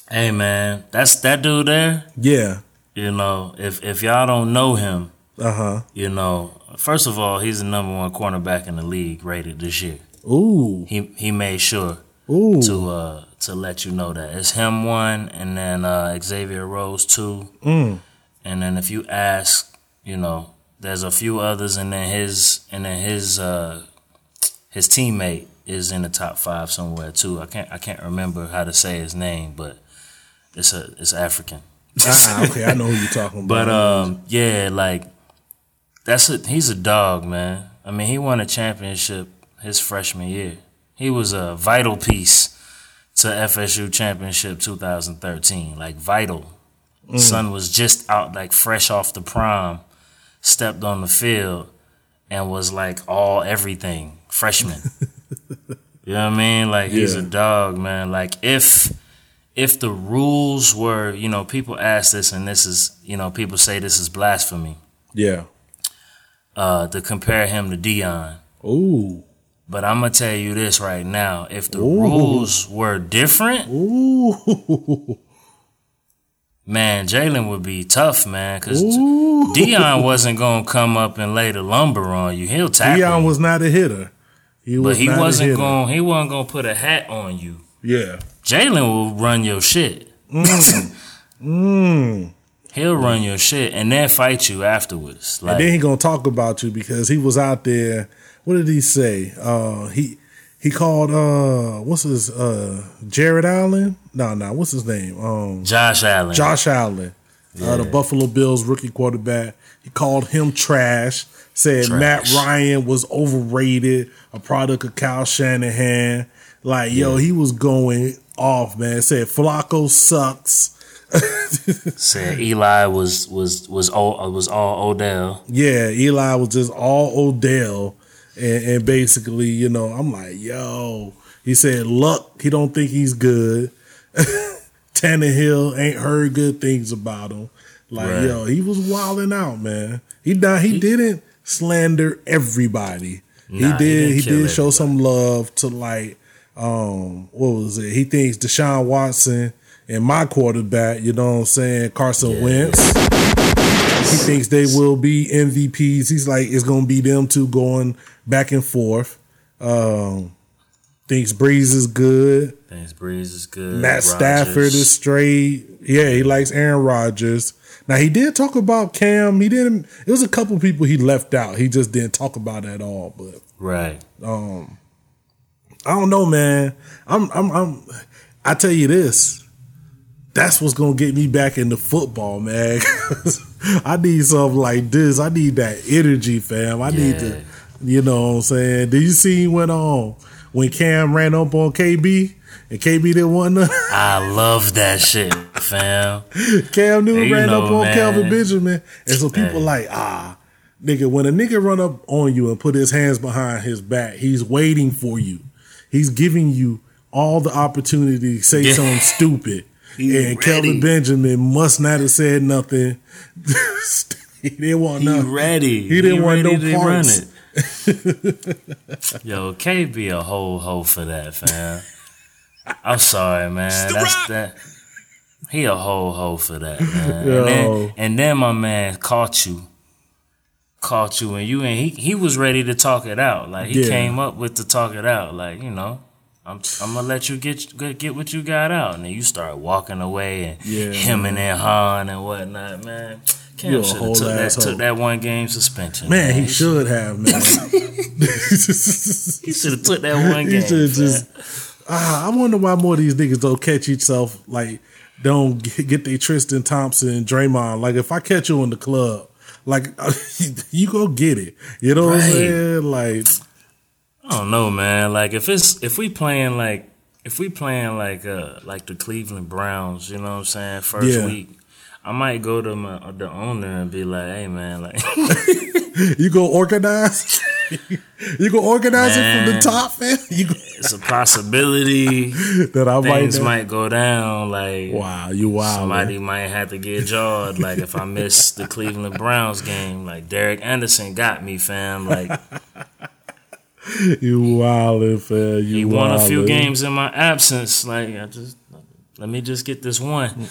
Hey man, that's that dude there. Yeah. You know, if if y'all don't know him, Uh huh. you know, first of all, he's the number one cornerback in the league rated this year. Ooh. He he made sure Ooh. to uh to let you know that it's him one, and then uh, Xavier Rhodes two, Mm. and then if you ask, you know, there's a few others, and then his and then his uh his teammate is in the top five somewhere too. I can't I can't remember how to say his name, but it's a it's African. Ah, okay, I know who you're talking about. But um, yeah, like that's a he's a dog, man. I mean, he won a championship his freshman year. He was a vital piece to FSU championship 2013. Like vital. Son was just out, like fresh off the prom, stepped on the field, and was like all everything freshman. you know what I mean? Like he's a dog, man. Like if if the rules were, you know, people ask this, and this is, you know, people say this is blasphemy, yeah. uh, to compare him to Deion. Ooh. But I'm gonna tell you this right now: if the Ooh. rules were different, Ooh. man, Jalen would be tough, man. Because Deion wasn't gonna come up and lay the lumber on you. He'll tackle Deion was not a hitter. He but was he not a wasn't going. He wasn't gonna put a hat on you. Yeah. Jalen will run your shit. Mm. He'll run your shit and then fight you afterwards. Like And then he gonna talk about you because he was out there. What did he say? Uh, he he called uh, what's his uh, Jared Allen? No, no, what's his name? Um, Josh Allen. Josh Allen, uh, the Buffalo Bills rookie quarterback. He called him trash. Said Trash. Matt Ryan was overrated, a product of Kyle Shanahan. Like yo, he was going off, man. Said Flacco sucks. said Eli was was was all was all Odell. Yeah, Eli was just all Odell, and, and basically, you know, I'm like, yo. He said, "Luck, he don't think he's good." Tannehill ain't heard good things about him. Like Right. yo, he was wilding out, man. He done, he, didn't slander everybody. Nah, he he did. He, did show some love to like um what was it? He thinks Deshaun Watson and my quarterback, you know what I'm saying, Carson Wentz. He thinks they will be MVPs. He's like it's gonna be them two going back and forth. Um thinks Brees is good. Thinks Brees is good. Matt Rodgers. Stafford is straight. Yeah, he likes Aaron Rodgers. Now he did talk about Cam. He didn't. It was a couple people he left out. He just didn't talk about it at all. But right. um, I don't know, man. I'm. I'm. I'm. I tell you this. That's what's gonna get me back into football, man. I need something like this. I need that energy, fam. I need to. You know what I'm saying? Did you see what on when Cam ran up on KB and KB didn't want to? I love that shit, fam. Cam Newton You ran know, up on man. Kelvin Benjamin, and so people Hey. like, ah, nigga, when a nigga run up on you and put his hands behind his back, he's waiting for you. He's giving you all the opportunity to say Yeah. something stupid. He and ready. Kelvin Benjamin must not have said nothing. he didn't want He nothing. ready. He didn't want ready no parts. it. Yo, KB a whole hoe for that, fam. I'm sorry, man. That's that. He a whole hoe for that, man. And then, and then my man caught you, caught you, and you and he he was ready to talk it out. Like he Yeah. came up with to talk it out. Like you know. I'm, I'm gonna let you get get get what you got out, and then you start walking away and Yeah, hemming and hawing and whatnot, man. Cam should have took that, took that one game suspension. Man, he should have, man. He should have took that one He game. should man. just. Ah, I wonder why more of these niggas don't catch itself like don't get, get their Tristan Thompson Draymond. Like if I catch you in the club, like you go get it. You know what I'm saying? Like I don't know, man. Like if it's if we playing like if we playing like uh like the Cleveland Browns, you know what I'm saying? First Yeah. week, I might go to my the owner and be like, "Hey, man, like you go organize. you go organize it from the top, man. You go, it's a possibility that I might. things might go down. Like Wow, you wild. Somebody might have to get jawed. Like if I miss the Cleveland Browns game, like Derek Anderson got me, fam. Like You wild, fam. You he won a few games in my absence. Like I just let me just get this one.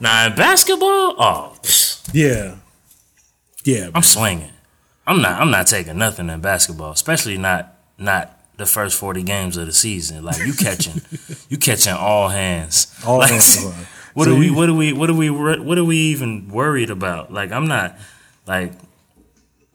now in basketball, oh, psh, Yeah, yeah. I'm swinging. I'm not. I'm not taking nothing in basketball, especially not not the first forty games of the season. Like you catching, you catching all hands. All Like, hands. What So are we? What are we? What are we? What are we even worried about? Like I'm not. Like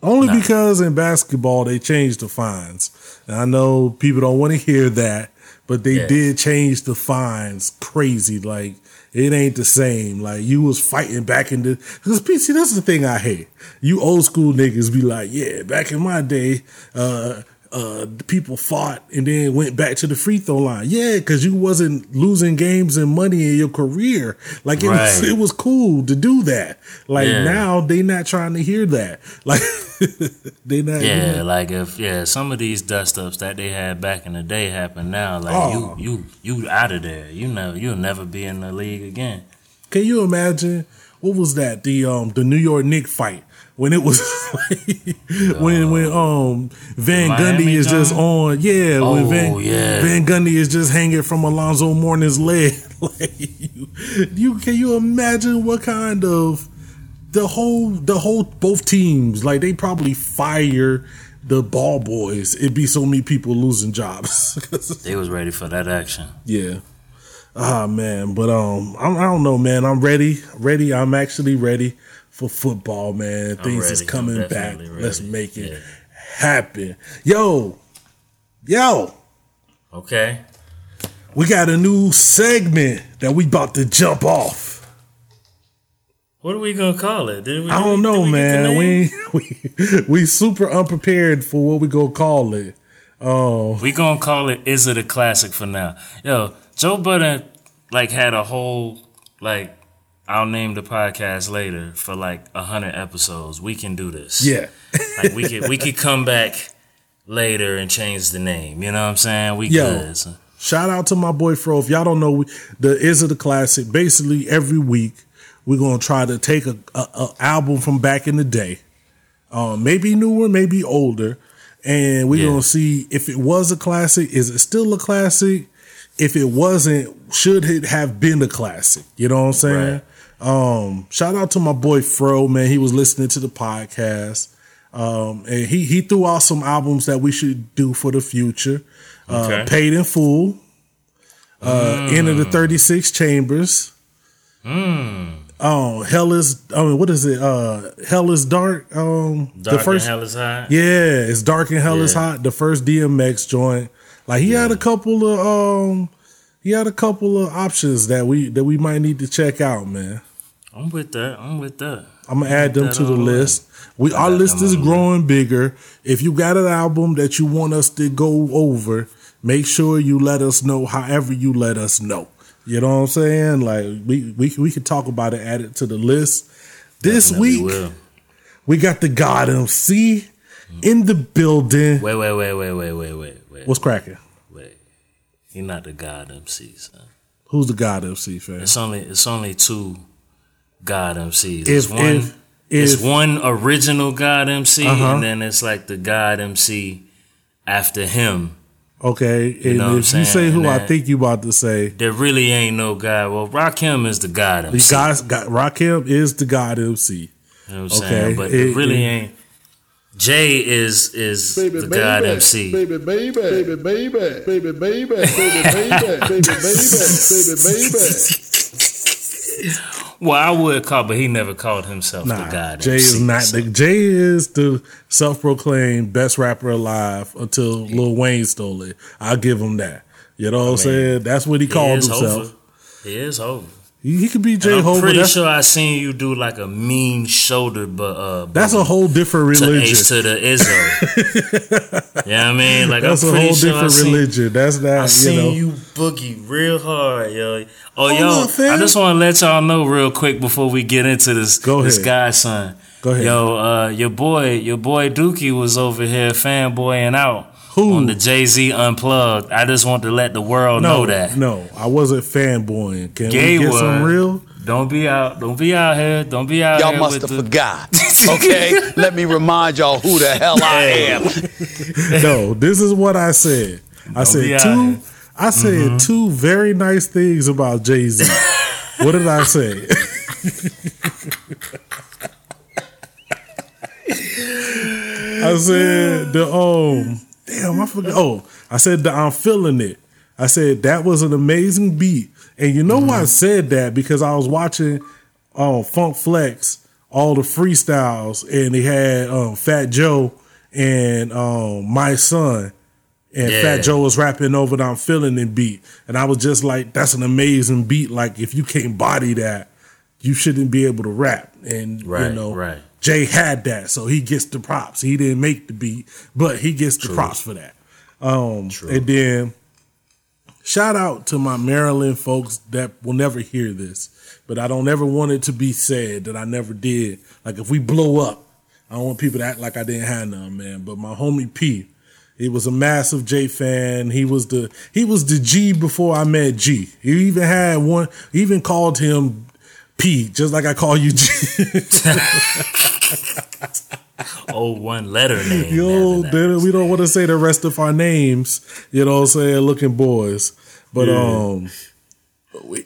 Only Nah. because in basketball they changed the fines. And I know people don't want to hear that, but they Yeah. did change the fines crazy. Like it ain't the same. Like you was fighting back in the because PC. That's the thing I hate. You old school niggas be like, yeah, back in my day, uh, uh, the people fought and then went back to the free throw line. Yeah, because you wasn't losing games and money in your career. Like it was, it was cool to do that. Like Yeah. now they not trying to hear that. Like they not. yeah, like if yeah, some of these dust ups that they had back in the day happen now. Like Oh. you, you, you out of there. You know, you'll never be in the league again. Can you imagine what was that? The um the New York Knicks fight when it was when when um Van Miami Gundy is just on yeah when Oh, Van yeah. Van Gundy is just hanging from Alonzo Mourning's leg. like you, you can you imagine what kind of the whole the whole both teams like they probably fire the ball boys. It'd be so many people losing jobs. They was ready for that action. Yeah. Ah man, but um, I'm, I don't know, man. I'm ready, ready. I'm actually ready for football, man. Things is ready. I'm coming back. ready. Let's make it Yeah. happen. Yo, yo, Okay. we got a new segment that we about to jump off. What are we gonna call it? Did we, I don't know, we man. We we we super unprepared for what we gonna call it. Oh, We gonna call it. Is It a Classic" for now. Yo, Joe Budden like had a whole like I'll name the podcast later for like a hundred episodes. We can do this. yeah, like we could we could come back later and change the name. You know what I'm saying? We Yo. could. So, shout out to my boy Fro. If y'all don't know, the is it a classic? Basically, every week we're gonna try to take a, a, a album from back in the day, um, maybe newer, maybe older, and we're Yeah. gonna see if it was a classic. Is it still a classic? If it wasn't, should it have been a classic? You know what I'm saying? Um, shout out to my boy Fro, man. He was listening to the podcast. Um, and he he threw out some albums that we should do for the future. Uh, Okay. Paid in full. Uh, End of the Thirty Six Chambers. Oh, hell is. I mean, what is it? Uh, hell is dark. Um, Dark the first. and hell is high. Yeah, it's dark and hell is hot. The first DMX joint. Like he had a couple of um, he had a couple of options that we that we might need to check out, man. I'm with that. I'm with that. I'm gonna add them to the uh, list. We our list is uh, growing bigger. If you got an album that you want us to go over, make sure you let us know. However, you let us know. You know what I'm saying? Like we we we could talk about it, add it to the list. This Definitely week will. we got the God MC in the building. Wait, wait, wait, wait, wait, wait, wait, wait. What's cracking? Wait. He not the God MC, son. Who's the God MC fan? It's only it's only two God MCs. If- one if- it's if- one original God MC Uh-huh. and then it's like the God MC after him. Okay, and know what I'm if you say saying? who I think you about to say, There really ain't no God. Well, Rakim is the God MC. guys got Rakim is the God MC. You know what I'm Okay, saying? But it- it really it- ain't Jay is is the God MC. Baby, baby, baby, baby, baby, baby, baby, baby, baby, baby, baby, baby. Well, I would call, but he never called himself Nah, the God Jay is not the Jay is the self-proclaimed best rapper alive until Lil Wayne stole it. I'll give him that. You know what I'm saying? That's what he He called is himself. Hova. He is over. He, could be Jay I'm pretty sure I seen you do like a mean shoulder, but uh, that's a whole different to religion. Ace to the Izzo. you know I mean? Like That's a I'm pretty whole sure different seen, religion. That's not I you seen know. you boogie real hard, yo. Oh, Hold yo, on. I just want to let y'all know real quick before we get into this. Go this ahead. godson. Go ahead. Yo, uh, your boy, your boy Dookie was over here fanboying out Who? on the Jay Z Unplugged. I just want to let the world no, know that. no, I wasn't fanboying. Can Gay we get some real? Don't be out. Don't be out here. Don't be out Y'all here must with have the, forgot. Okay, let me remind y'all who the hell I am. no, this is what I said. I be said out two. here. Mm-hmm. I said two very nice things about Jay Z. what did I say? I said the um damn I forgot. Oh, I said the I'm feeling it. I said that was an amazing beat, and you know why I said that because I was watching um Funk Flex all the freestyles, and he had um Fat Joe and um my son. And Yeah. Fat Joe was rapping over the I'm feeling it beat. And I was just like, that's an amazing beat. Like, if you can't body that, you shouldn't be able to rap. And, right, you know, right. Jay had that. So he gets the props. He didn't make the beat, but he gets the props for that. Um, and then shout out to my Maryland folks that will never hear this, but I don't ever want it to be said that I never did. Like, if we blow up, I don't want people to act like I didn't have none, man. But my homie P, he was a massive J fan. He was the he was the G before I met G. He even had one. He even called him P, just like I call you G. oh one letter name. Yo, then we don't want to say the rest of our names. You know what I'm saying? Looking boys, but um,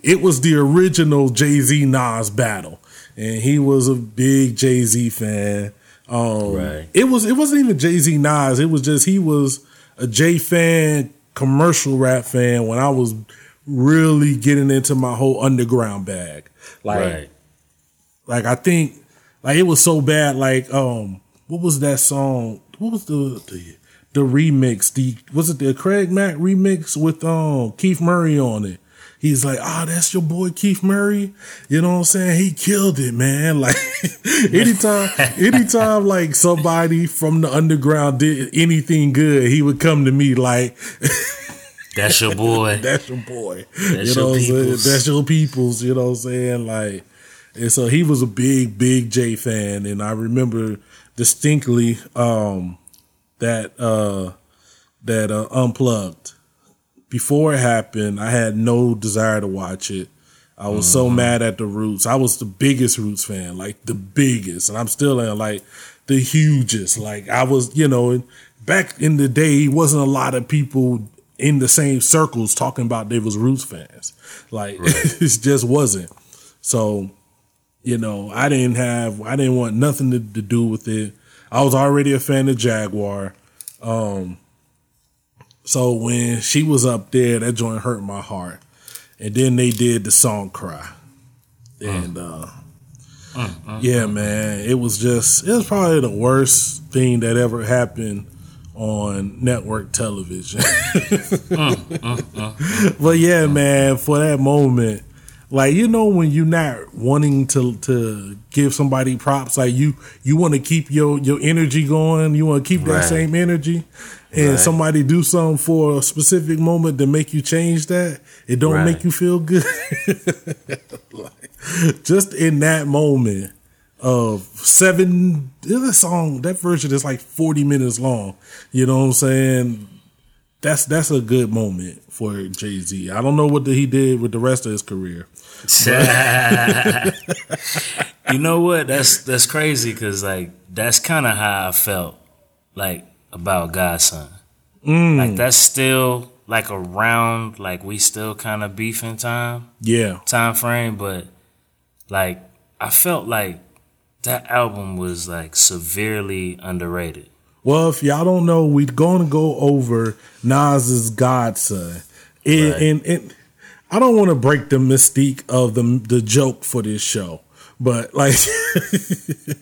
it was the original Jay Z Nas battle, and he was a big Jay Z fan. Um, Right. It was. It wasn't even Jay Z Nas. It was just he was a J fan, commercial rap fan. When I was really getting into my whole underground bag, like right. like I think like it was so bad. Like um, what was that song? What was the the, the remix? The was it the Craig Mack remix with um Keith Murray on it? He's like, ah, that's your boy Keith Murray. You know what I'm saying? He killed it, man. Like anytime, anytime like somebody from the underground did anything good, he would come to me like, That's your boy. that's your boy. That's you know your what I'm saying? That's your peoples. You know what I'm saying? Like, and so he was a big, big J fan, and I remember distinctly um, that uh, that uh, unplugged before it happened, I had no desire to watch it. I was so mad at the Roots. I was the biggest Roots fan, like the biggest, and I'm still in like the hugest. Like I was, you know, back in the day, wasn't a lot of people in the same circles talking about they was Roots fans. Like it just wasn't. So, you know, I didn't have, I didn't want nothing to, to do with it. I was already a fan of Jaguar. Um, so when she was up there, that joint hurt my heart. And then they did the song Cry. And uh yeah, man, it was just it was probably the worst thing that ever happened on network television. Mm, mm, mm, but yeah, man, for that moment, like you know when you're not wanting to to give somebody props, like you you want to keep your your energy going, you want to keep that Right. same energy, and Right. somebody do something for a specific moment to make you change that, it don't Right. make you feel good. like, just in that moment of seven, that song, that version is like forty minutes long. You know what I'm saying? That's that's a good moment for Jay Z. I don't know what the, he did with the rest of his career. you know what? That's that's crazy because like that's kind of how I felt like about Godson. Mm. Like that's still like around like we still kind of beefing time Yeah, time frame, but like I felt like that album was like severely underrated. Well, if y'all don't know, we're going to go over Nas's Godson, and, Right. and, and I don't want to break the mystique of the the joke for this show, but like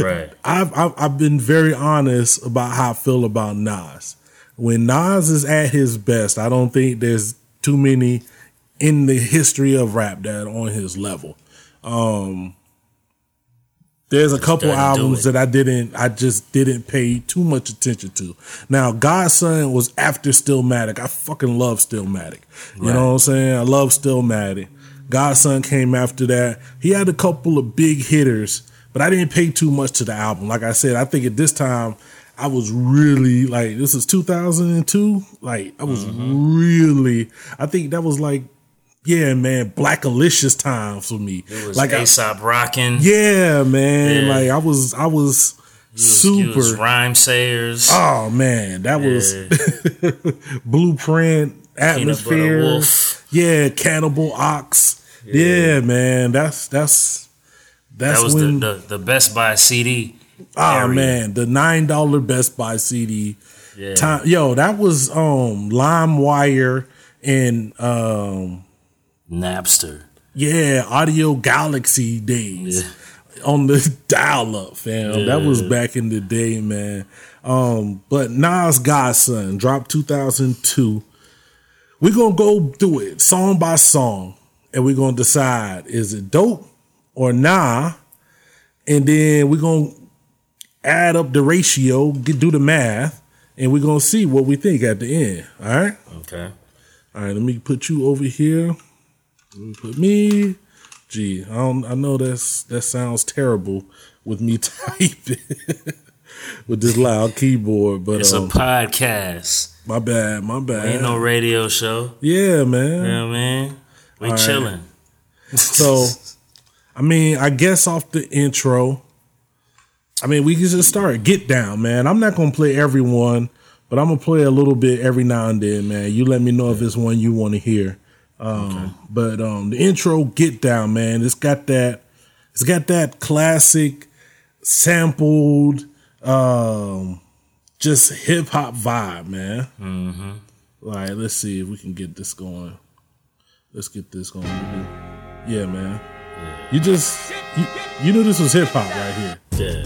Right. I've, I've I've been very honest about how I feel about Nas. When Nas is at his best, I don't think there's too many in the history of rap that are on his level. Um, there's a couple albums that I didn't, I just didn't pay too much attention to. Now, Godson was after Stillmatic. I fucking love Stillmatic. You know what I'm saying? I love Stillmatic. Godson came after that. He had a couple of big hitters, but I didn't pay too much to the album. Like I said, I think at this time I was really like this is 2002. Like I was really, I think that was like, yeah, man, Blackalicious time for me. It was like Aesop rocking. yeah, man. Yeah. Like I was, I was was super. Rhymesayers. Oh man, that was Yeah. blueprint atmosphere. Yeah, Cannibal Ox. Yeah, man. That's that's that's That was when. the, the the Best Buy CD. oh area. man, the nine dollar Best Buy CD. Yeah. Time, yo, that was um LimeWire and um Napster. yeah, Audio Galaxy days. On the dial up, fam. That was back in the day, man. Um, but Nas Godson dropped 2002. We're gonna go through it song by song, and we're gonna decide is it dope or nah, and then we're gonna add up the ratio, get do the math, and we're gonna see what we think at the end. All right. Okay. All right, let me put you over here. Put me. Gee, I don't. I know that's that sounds terrible with me typing with this loud keyboard, but It's a um, podcast. my bad, my bad. Ain't no radio show. yeah, man. You know what I mean? We All right. chilling. So, I mean, I guess off the intro, I mean, we can just start. Get down, man. I'm not gonna play everyone, but I'm gonna play a little bit every now and then, man. You let me know if it's one you want to hear. Um, But um, the intro, get down, man. It's got that. It's got that classic, sampled, um, just hip hop vibe, man. Mm-hmm. Right, let's see if we can get this going. Let's get this going. Yeah, man. You just you, you knew this was hip hop right here. Yeah.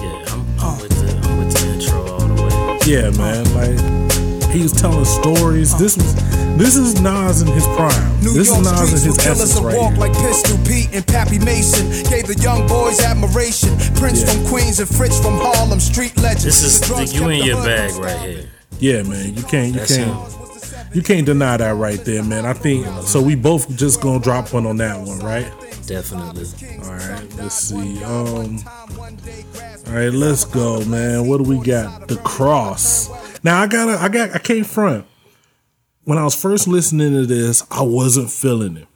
Yeah, I'm, I'm, with the, I'm with the intro all the way. Yeah, man. Like he was telling stories. This was this is Nas in his prime. New this York is Nas streets in will his kill us essence right walk here. like Pistol Pete and Pappy Mason. Gave the young boys admiration. Prince Yeah. from Queens and Fritz from Harlem, street legends. This is The the, you in your bag right here. Yeah, man. You can't you That's can't him. you can't deny that right there, man. I think so. We both just gonna drop one on that one, right? Definitely. All right. Let's see. Um. All right, let's go, man. What do we got? The cross. Now I gotta, I got, I can't front. When I was first listening to this, I wasn't feeling it.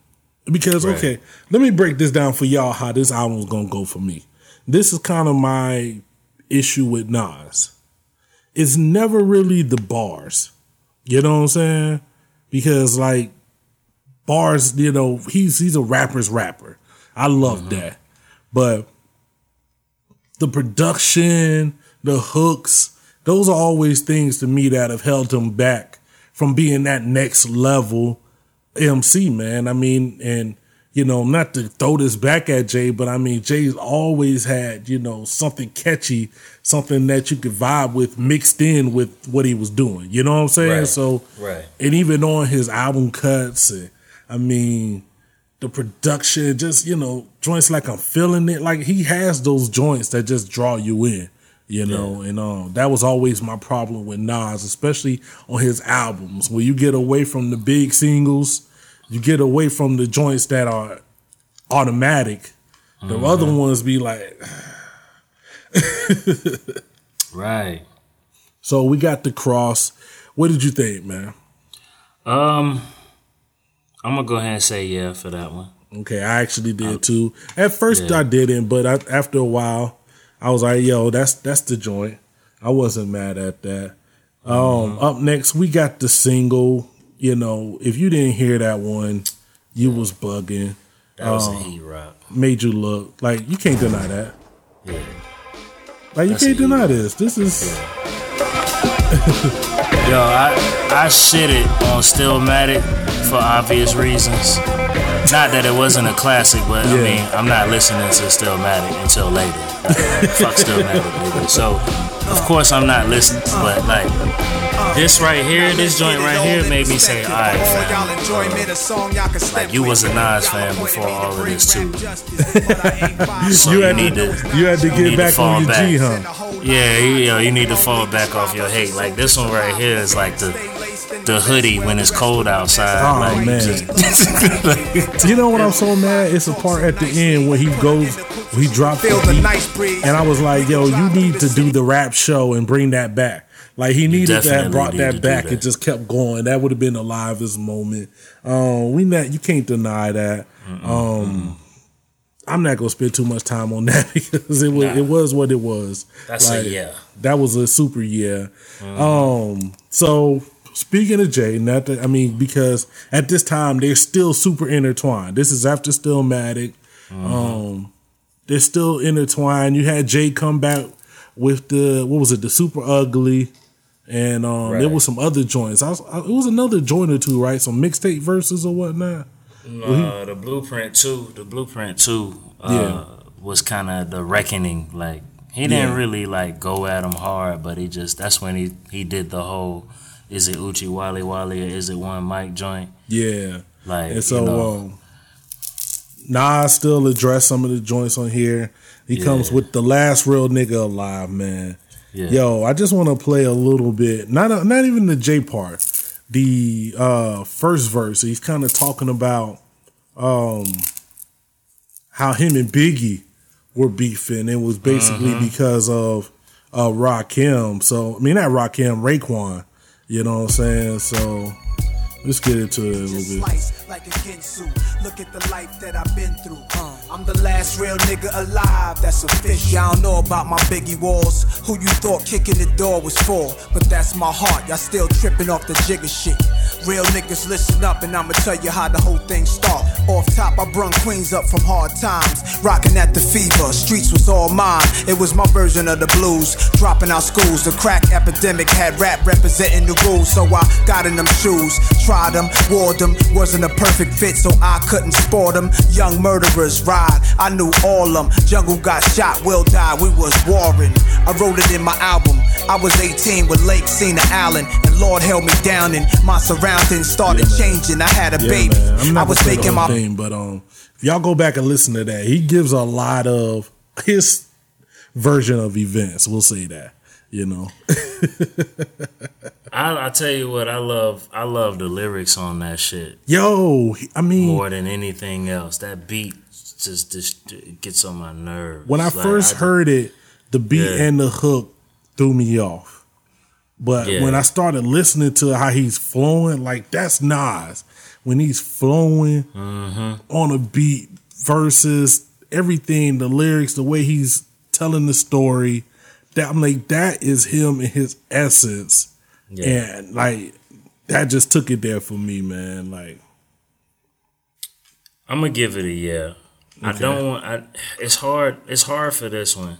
Because Right. okay, let me break this down for y'all how this album's gonna go for me. This is kind of my issue with Nas. It's never really the bars. You know what I'm saying? Because like bars, you know, he's he's a rapper's rapper. I love mm-hmm. that. But the production, the hooks, those are always things to me that have held him back from being that next level MC, man. I mean, and you know, not to throw this back at Jay, but I mean, Jay's always had, you know, something catchy, something that you could vibe with mixed in with what he was doing. You know what I'm saying? Right. So, Right. and even on his album cuts, and, I mean, the production, just, you know, joints like I'm feeling it. Like he has those joints that just draw you in. You know, and um, that was always my problem with Nas, especially on his albums. When you get away from the big singles, you get away from the joints that are automatic. The other ones be like, Right. so we got the cross. What did you think, man? Um, I'm gonna go ahead and say yeah for that one. Okay, I actually did too. At first, I didn't, but I, after a while, I was like, "Yo, that's that's the joint." I wasn't mad at that. Um, up next, we got the single. You know, if you didn't hear that one, you was bugging. That was Um, a heat rock. Made you look like you can't deny that. Yeah. Like you That's can't deny rock. this. This is Yo, I I shit it on Stillmatic for obvious reasons. Not that it wasn't a classic, but I mean, I'm not listening to Stillmatic until later. Fuck Stillmatic, nigga. So, of course, I'm not listening. But like, this right here, this joint right here, made me say, all right, fam. Like you was a Nas fan before all of this too. So you you, had need to, to you had to get to back fall on your back. G, huh? Yeah, you, you know, you need to fall back off your hate. Like this one right here is like the the hoodie when it's cold outside. Oh, like, man. just- You know what I'm so mad? It's a part at the end where he goes, he drops the Feel beat, and I was like, "Yo, you need to do the rap show and bring that back." Like he needed to have brought need that back. that. It just kept going. That would have been the livest moment. Um, we not you can't deny that. Um, I'm not gonna spend too much time on that because it was Nah. it was what it was. That's a yeah. That was a super yeah. Um, so speaking of Jay, not that I mean because at this time they're still super intertwined. This is after Stillmatic. Um, they're still intertwined. You had Jay come back with the what was it, the super ugly, and um, there Right. was some other joints. I was, I, it was another joint or two, right? Some mixtape verses or whatnot. uh, the blueprint too. The blueprint too. Uh, Yeah. was kind of the reckoning. Like he didn't Yeah. really like go at him hard, but he just that's when he he did the whole. Is it Oochie Wally Wally or is it one mic joint? Yeah. Like And so you know, um Nas still address some of the joints on here. He comes with the last real nigga alive, man. yeah. Yo, I just want to play a little bit. Not not even the J part. The uh first verse. He's kind of talking about um how him and Biggie were beefing. It was basically Mm-hmm. because of uh Rakim. So I mean not Rakim, Raekwon. You know what I'm saying? So let's get into it a little bit. Slice like a Look at the life that I've been through. Uh. I'm the last real nigga alive that's official. Y'all know about my biggie walls. Who you thought kicking the door was for? But that's my heart. Y'all still tripping off the jigger shit. Real niggas listen up and I'ma tell you how the whole thing start. Off top, I brung queens up from hard times. Rocking at the fever, streets was all mine. It was my version of the blues. Dropping out schools, the crack epidemic had rap representing the rules. So I got in them shoes, tried them, wore them. Wasn't a perfect fit, so I couldn't sport them. Young murderers ride, I knew all them. Jungle got shot, Will died, we was warring. I wrote it in my album. I was 18 with Lake Cena Allen, and Lord held me down, and my surroundings started Yeah, changing. I had a Yeah, baby. man. I'm not I was gonna making my thing, but um, if y'all go back and listen to that, he gives a lot of his version of events. We'll say that, you know. I, I tell you what, I love I love the lyrics on that shit Yo, I mean, more than anything else. That beat just, just gets on my nerves. when I Like, first I- heard it, the beat Yeah. and the hook threw me off. But Yeah. when I started listening to how he's flowing, like that's Nas. When he's flowing Mm-hmm. on a beat, versus everything, the lyrics, the way he's telling the story, that I'm like, that is him in his essence. Yeah. And like that just took it there for me, man. Like I'm gonna give it a yeah. I don't want. I, it's hard. It's hard for this one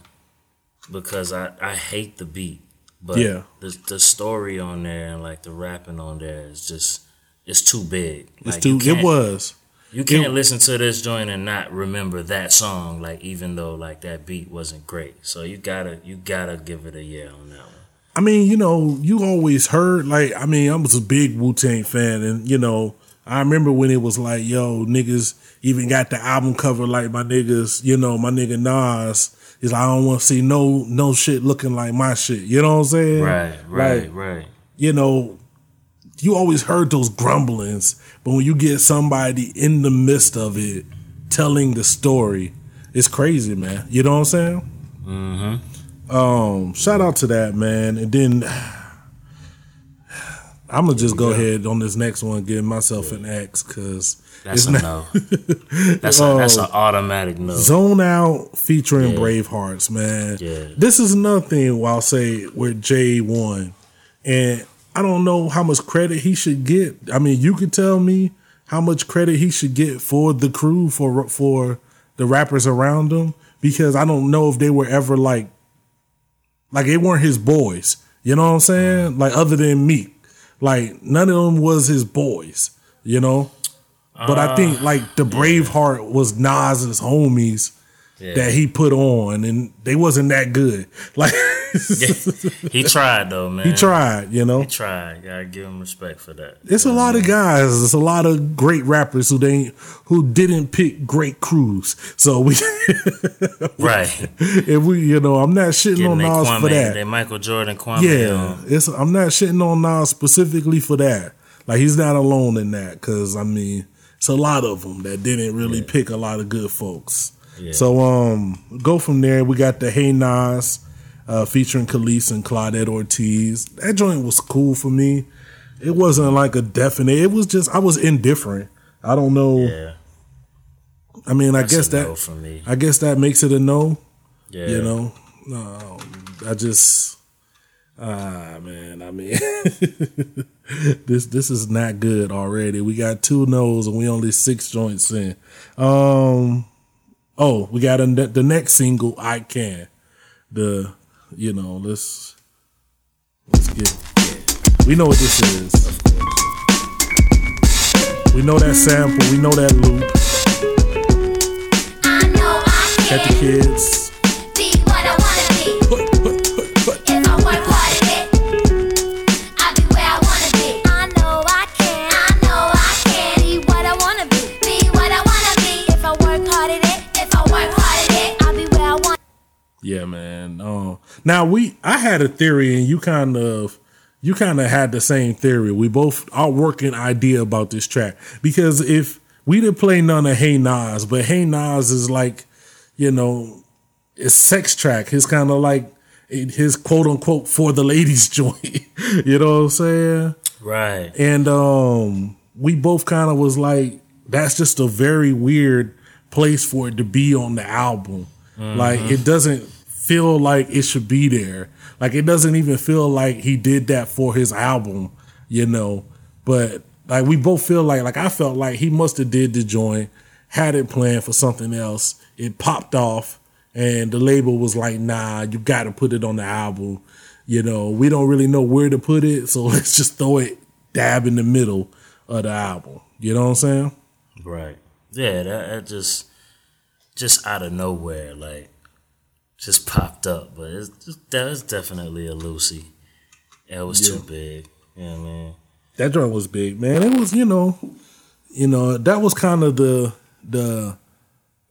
because I I hate the beat, but Yeah. the the story on there and like the rapping on there is just it's too big. it's Like, too it was. You can't listen to this joint and not remember that song. Like even though like that beat wasn't great, so you gotta you gotta give it a yeah on that one. I mean, you know, you always heard like I mean, I was a big Wu Tang fan, and you know, I remember when it was like, yo, niggas even got the album cover like my niggas, you know, my nigga Nas is like, I don't want to see no no shit looking like my shit. You know what I'm saying? Right, right, Like, right. you know, you always heard those grumblings, but when you get somebody in the midst of it telling the story, it's crazy, man. You know what I'm saying? Mm-hmm. Um, shout out to that man, and then I'm gonna just go ahead on this next one, give myself an X because That's a no. That's a, that's an automatic no. Zone Out featuring Yeah. Bravehearts, man. Yeah. This is another thing I'll say where Jay won. And I don't know how much credit he should get. I mean, you could tell me how much credit he should get for the crew, for for the rappers around him, because I don't know if they were ever like like they weren't his boys. You know what I'm saying? Mm. Like other than Bleek. Like none of them was his boys, you know? But I think like the Braveheart was Nas's homies Yeah. that he put on, and they wasn't that good. Like he tried though, man. he tried, you know. He tried. Gotta give him respect for that. It's a lot of guys. It's a lot of great rappers who they who didn't pick great crews. So we, Right. if we, you know, I'm not shitting Getting on Nas Kwame, for that. they Michael Jordan Kwame. Yeah, on. it's I'm not shitting on Nas specifically for that. Like he's not alone in that because I mean it's a lot of them that didn't really pick a lot of good folks. Yeah. So um, go from there. We got the Hey Nas uh, featuring Kelis and Claudette Ortiz. That joint was cool for me. It wasn't like a definite. It was just I was indifferent. I don't know. Yeah. I mean, I guess that no for me. I guess that makes it a no. Yeah. You know, no, I just ah man. I mean, this this is not good already. We got two no's and we only six joints in. Um, oh, we got a, the next single. I can. The you know let's let's get. We know what this is. We know that sample. We know that loop. I know I Got the kids. Yeah, man. Um, now we, I had a theory, and you kind of, you kind of had the same theory. We both are working idea about this track because if we didn't play none of Hey Nas, but Hey Nas is like, you know, it's sex track. His kind of like his quote unquote for the ladies joint. you know what I'm saying? Right. And um we both kind of was like, that's just a very weird place for it to be on the album. Like it doesn't feel like it should be there. Like it doesn't even feel like he did that for his album, you know. But like we both feel like like I felt like he must have did the joint, had it planned for something else. It popped off and the label was like, nah, you gotta put it on the album. You know, we don't really know where to put it, so let's just throw it dab in the middle of the album. You know what I'm saying? Right. Yeah, that, that just just out of nowhere, like just popped up. But it's just, that was definitely a Lucy. It was too big. You know what I mean? That joint was big, man. It was, you know, you know, that was kind of the the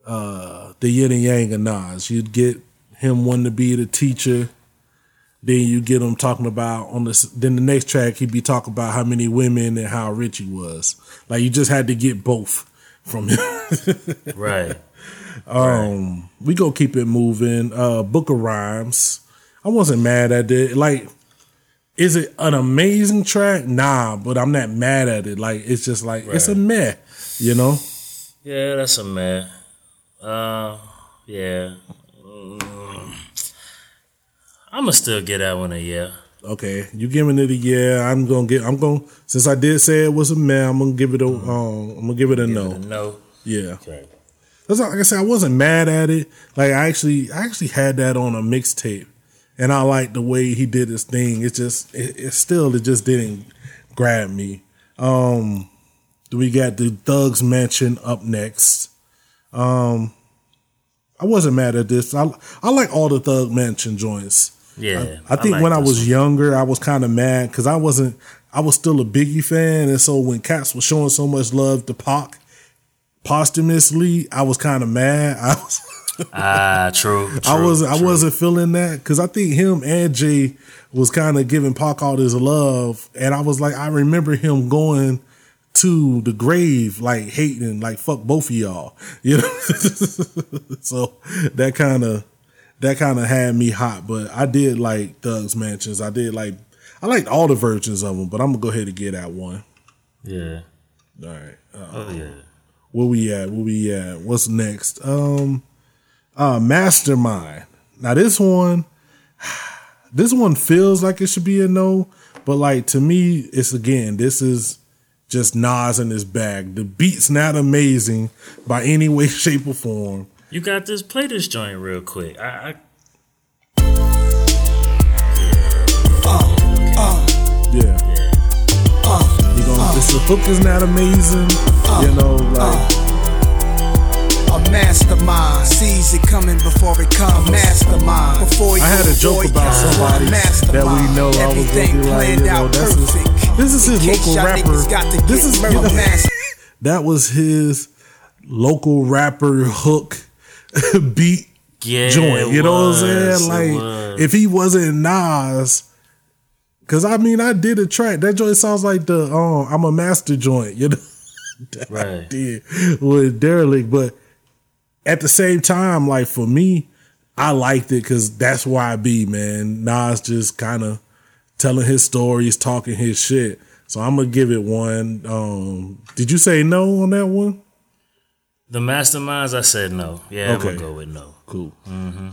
uh the yin and yang of Nas. You'd get him wanting to be the teacher, then you get him talking about on the then the next track he'd be talking about how many women and how rich he was. Like you just had to get both from him. Right. Um, we go keep it moving. Uh, Book of Rhymes. I wasn't mad at it. Like Is it an amazing track? Nah, but I'm not mad at it. Like it's just like it's a Right. meh, you know. Yeah, that's a man. Uh, yeah. Mm. I'ma still get that one a yeah. Okay, you giving it a yeah. I'm gonna get. I'm gonna since I did say it was a meh. I'm gonna give it a. Um, I'm gonna give it a no. Mm-hmm. No. Yeah. Okay. That's like I said. I wasn't mad at it. Like I actually, I actually had that on a mixtape, and I like the way he did his thing. It just, it, it still, it just didn't grab me. Um, we got the Thugz Mansion up next. Um, I wasn't mad at this. I I like all the Thug Mansion joints. Yeah. I, I think like when I was one. younger, I was kind of mad because I wasn't. I was still a Biggie fan, and so when Cats was showing so much love to Pac posthumously, I was kind of mad. I was. Ah, true. I true, was I true. wasn't feeling that because I think him and Jay was kind of giving Pac all this love, and I was like, I remember him going to the grave like hating, like fuck both of y'all, you know. so that kind of that kind of had me hot, but I did like Thugs Mansions. I did like I liked all the versions of them, but I'm gonna go ahead and get that one. Yeah. All right. Uh, Oh yeah. Where we at? Where we at? What's next? Um, uh, Mastermind. Now this one, this one feels like it should be a no, but like to me, it's again, this is just Nas in his bag. The beat's not amazing by any way, shape, or form. You got this. Play this joint real quick. I, I Yeah. You gonna, uh. this the hook is not amazing. Uh. you know, uh. like A mastermind sees it coming before it comes. Mastermind. Before I had a joke about somebody that we know. I was gonna be like, planned you know, that's his, this is his local rapper. got to This is murder master. that was his local rapper hook beat yeah. joint. You it know what I'm saying? Like if he wasn't Nas, because I mean I did a track. That joint sounds like the um I'm a master joint. You know. that I Right. did with Derelict, but at the same time, like for me, I liked it because that's why I be man. Nas just kind of telling his stories, talking his shit. So I'm gonna give it one. Um, did you say no on that one? the masterminds. I said no. Yeah, I'm Okay. gonna go with no. Cool,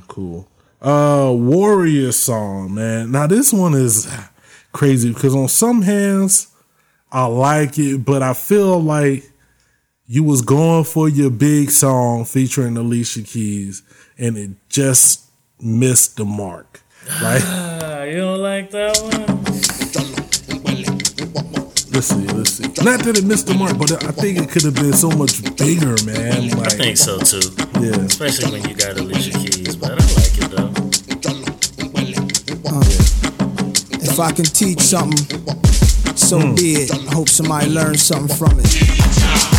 cool. Uh, Warrior song, man. Now this one is crazy because on some hands I like it, but I feel like you was going for your big song featuring Alicia Keys, and it just missed the mark. Like, Ah, you don't like that one? let's see, let's see. Not that it missed the mark, but I think it could have been so much bigger, man. I think so too. yeah. Especially when you got Alicia Keys, but I like it though. If I can teach something, so hmm. be it. I hope somebody learns something from it.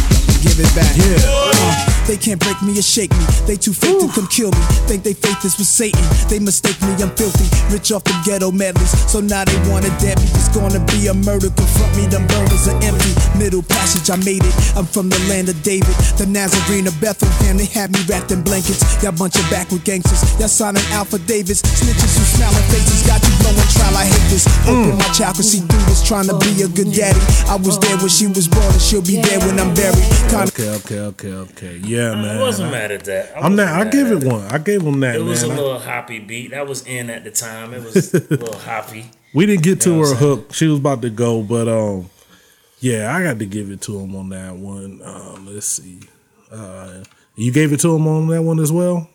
Give it back. Yeah. Uh, they can't break me or shake me. They too fake to come kill me. Think they faith is with Satan. They mistake me, I'm filthy. Rich off the ghetto medleys. So now they wanna dead me. It's gonna be a murder. Confront me, them burners are empty. Middle passage, I made it. I'm from the land of David. The Nazarene of Bethlehem. They had me wrapped in blankets. Y'all bunch of backward gangsters. Y'all signing affidavits. Snitches who smiling faces. Got you blowing trial. I hate this. Hoping my child could see through this. Trying to be a good daddy. I was there when she was born and she'll be there when I'm buried. Kinda Okay, okay, okay, okay. Yeah, man. I wasn't mad at that. I I'm not. I mad give it one. I gave him that, It was man. a I- little hoppy beat. That was in at the time. It was a little hoppy. We didn't get to You know what her hook. She was about to go, but um, yeah, I got to give it to him on that one. Um, let's see. Uh, you gave it to him on that one as well.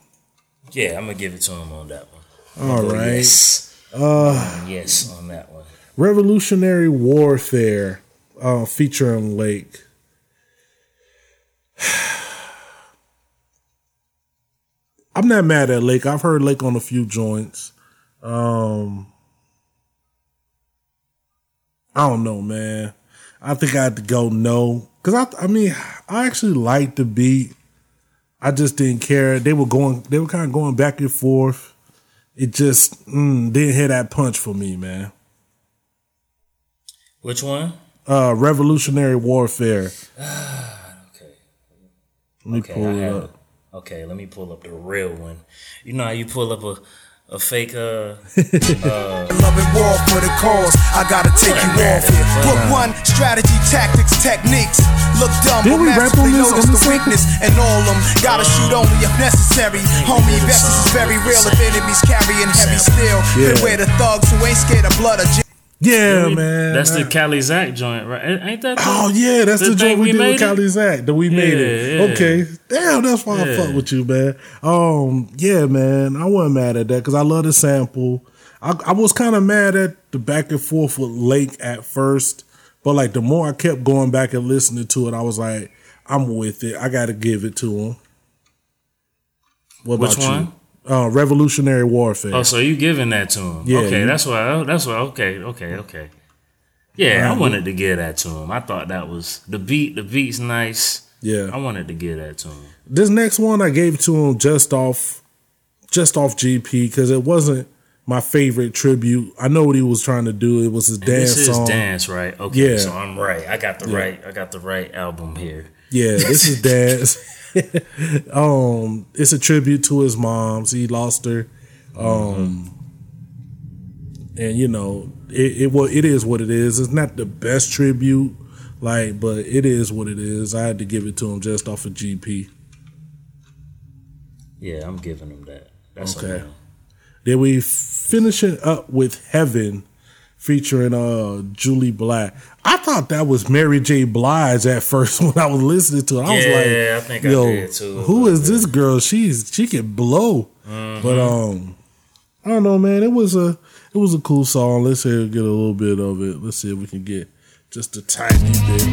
Yeah, I'm gonna give it to him on that one. All Oh. Yes. Uh, yes, on that one. Revolutionary Warfare, uh, featuring Lake. I'm not mad at Lake. I've heard Lake on a few joints. Um, I don't know, man. I think I had to go no because I, I mean, I actually liked the beat. I just didn't care. They were going, they were kind of going back and forth. It just mm, didn't hit that punch for me, man. Which one? Uh, Revolutionary Warfare. okay. Let me Okay, pull I it up. it. Okay, let me pull up the real one. You know how you pull up a a fake uh Love and war for the cause. I gotta take you off here. Book one, strategy, tactics, techniques. Look dumb, Did but we rap massively on this- notice the weakness and all them. Gotta shoot only if necessary. Homie, investors is very real if enemies carrying heavy steel. Yeah. Beware the thugs who ain't scared of blood or Yeah, man. That's the Cali Zach joint, right? Ain't that? the- Oh yeah, that's the, the joint we, we did with? Cali Zach. That we made Yeah, it. yeah. Okay, damn, that's why I Yeah. fuck with you, man. Um, yeah, man, I wasn't mad at that because I love the sample. I, I was kind of mad at the back and forth with Lake at first, but like the more I kept going back and listening to it, I was like, I'm with it. I got to give it to him. What Which about one? you? Uh, Revolutionary Warfare. Oh, so you giving that to him? Yeah, Okay, that's why. That's why. Okay, okay, okay. Yeah, I wanted to give that to him. I thought that was the beat. The beat's nice. yeah. I wanted to give that to him. This next one I gave to him just off just off GP because it wasn't my favorite tribute. I know what he was trying to do. It was his And dance this is song. dance, right? Okay, Yeah. so I'm right. I got the Yeah. right. I got the right album here. Yeah, this is dance. um, it's a tribute to his moms. He lost her. Um, and you know, it, it well, it is what it is. It's not the best tribute, like, but it is what it is. I had to give it to him just off of GP. Yeah, I'm giving him that. That's Okay. okay. Then we finish it up with Heaven featuring uh Jully Black. I thought that was Mary J. Blige at first when I was listening to it. I was like Yeah, I think I yo, did too, who this girl? She's she can blow. Mm-hmm. But um I don't know, man. It was a it was a cool song. Let's hear get a little bit of it. Let's see if we can get just a tiny bit.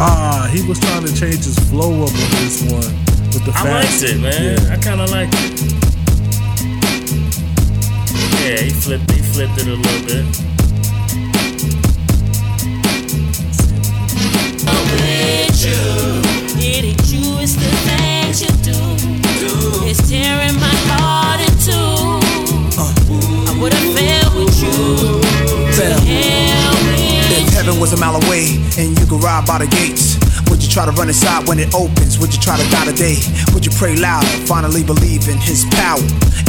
Ah, he was trying to change his flow up on this one with the I liked it, man. Yeah. I kind of liked it. Yeah, he flipped. He flipped it a little bit. It ain't you, it's the things you do. It's tearing my heart in two. I would have failed with you. Better. If heaven was a mile away and you could ride by the gates, would you try to run inside when it opens? Would you try to die today? Would you pray loud and finally believe in his power?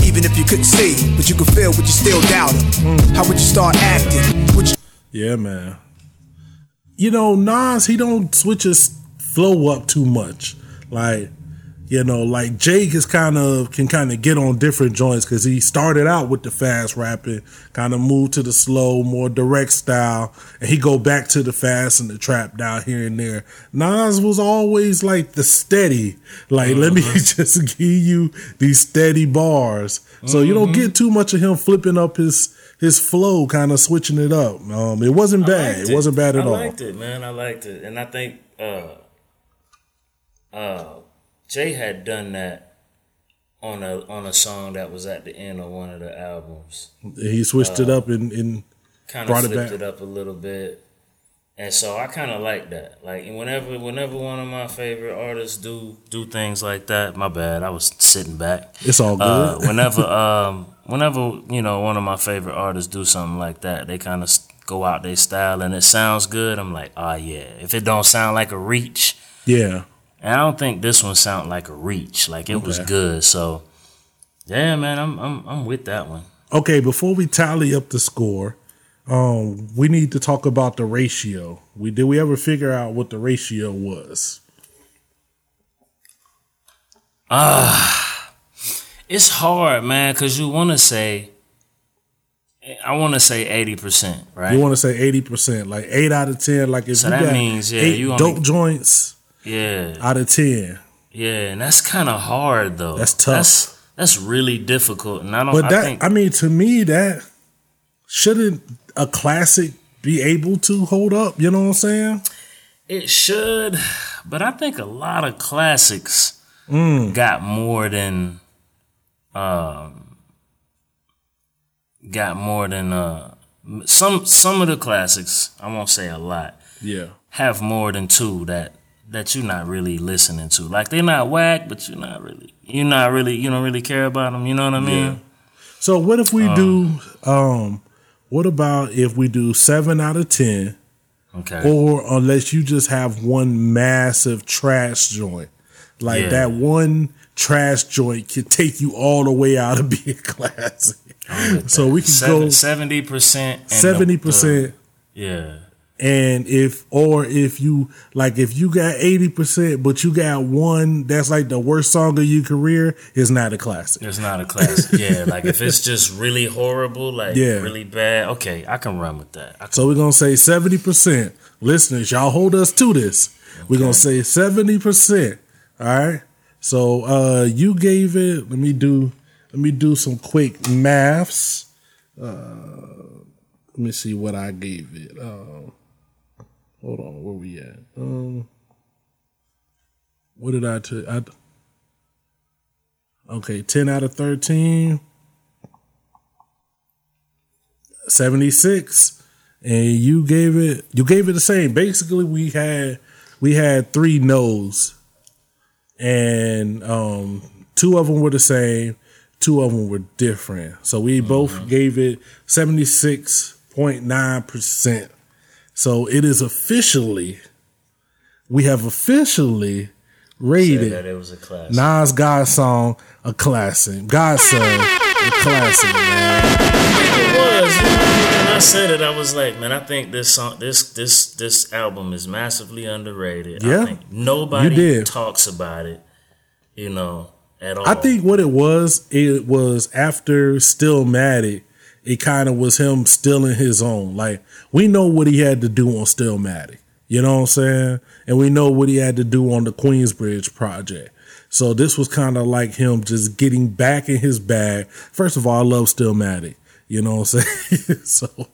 Even if you couldn't see, but you could feel, would you still doubt him? Hmm. How would you start acting? You Yeah, man. You know, Nas, he don't switch his flow up too much. Like, you know, like Jake is kind of can kind of get on different joints because he started out with the fast rapping, kind of moved to the slow, more direct style, and he go back to the fast and the trap down here and there. Nas was always like the steady, like let me just give you these steady bars, so you don't get too much of him flipping up his his flow, kind of switching it up. Um, it wasn't bad. liked It wasn't bad at I all. I liked it, man. I liked it, and I think uh, uh, Jay had done that on a on a song that was at the end of one of the albums. He switched it up and, and Kind of it flipped back. it, up a little bit, and so I kind of like that. Like whenever whenever one of my favorite artists do do things like that, my bad. I was sitting back. it's all good. Uh, whenever, um, whenever you know one of my favorite artists do something like that, they kind of go out their style and it sounds good. I'm like, oh yeah. If it don't sound like a reach, yeah. And I don't think this one sounded like a reach. Like it was good. So yeah, man, I'm I'm I'm with that one. Okay, before we tally up the score, um, we need to talk about the ratio. We did we ever figure out what the ratio was? Ah, It's hard, man, because you want to say. I want to say eighty percent, right? You want to say eighty percent, like eight out of ten. Like if So you that got means, yeah, eight you dope joints yeah, out of ten, yeah, and that's kind of hard though. That's tough. That's, that's really difficult, and I don't. but I that think, I mean, to me, that shouldn't a classic be able to hold up? You know what I'm saying? It should, but I think a lot of classics Mm. got more than um got more than uh some some of the classics, I won't say a lot, Yeah. have more than two that that you're not really listening to. Like they're not whack, but you're not really you're not really you don't really care about them, you know what I mean? Yeah. So what if we do? Um, what about if we do seven out of ten? Okay. or unless you just have one massive trash joint like Yeah. that one trash joint can take you all the way out of being classic. So we can go seventy percent. seventy percent. Yeah. And if or if you like if you got eighty percent, but you got one that's like the worst song of your career, it's not a classic. It's not a classic. yeah, like if it's just really horrible, like Yeah. really bad, okay, I can run with that. So we're gonna say seventy percent. Listeners, y'all hold us to this. We're gonna say seventy percent. All right. So uh you gave it. Let me do. Let me do some quick maths. Uh, let me see what I gave it. Uh, hold on, where we at? Um, what did I t- I Okay, ten out of thirteen. 76 and you gave it you gave it the same. Basically we had we had three no's. And um two of them were the same. Two of them were different. So we both gave it 76.9% so it is officially we have officially rated that it was a classic. Nas God song a classic Godson a classic man It was. When I said it, I was like, man, I think this song, this this this album is massively underrated. Yeah. I think nobody talks about it, you know, at all. I think what it was, it was after Still Stillmatic, it kind of was him still in his own. Like we know what he had to do on Stillmatic, you know what I'm saying, and we know what he had to do on the Queensbridge project. So this was kind of like him just getting back in his bag. First of all, I love Stillmatic. You know what I'm saying? so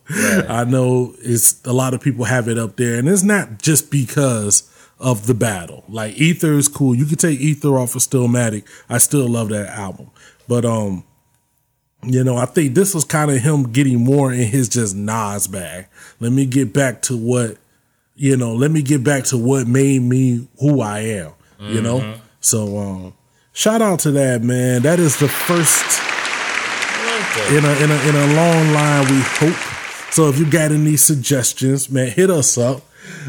I know it's a lot of people have it up there, and it's not just because of the battle. Like Ether is cool. You can take Ether off of Stillmatic. I still love that album. But um, you know, I think this was kind of him getting more in his just Nas bag. Let me get back to what, you know, let me get back to what made me who I am. You know? So um shout out to that man. That is the first in a in a in a long line, we hope. So if you got any suggestions, man, hit us up.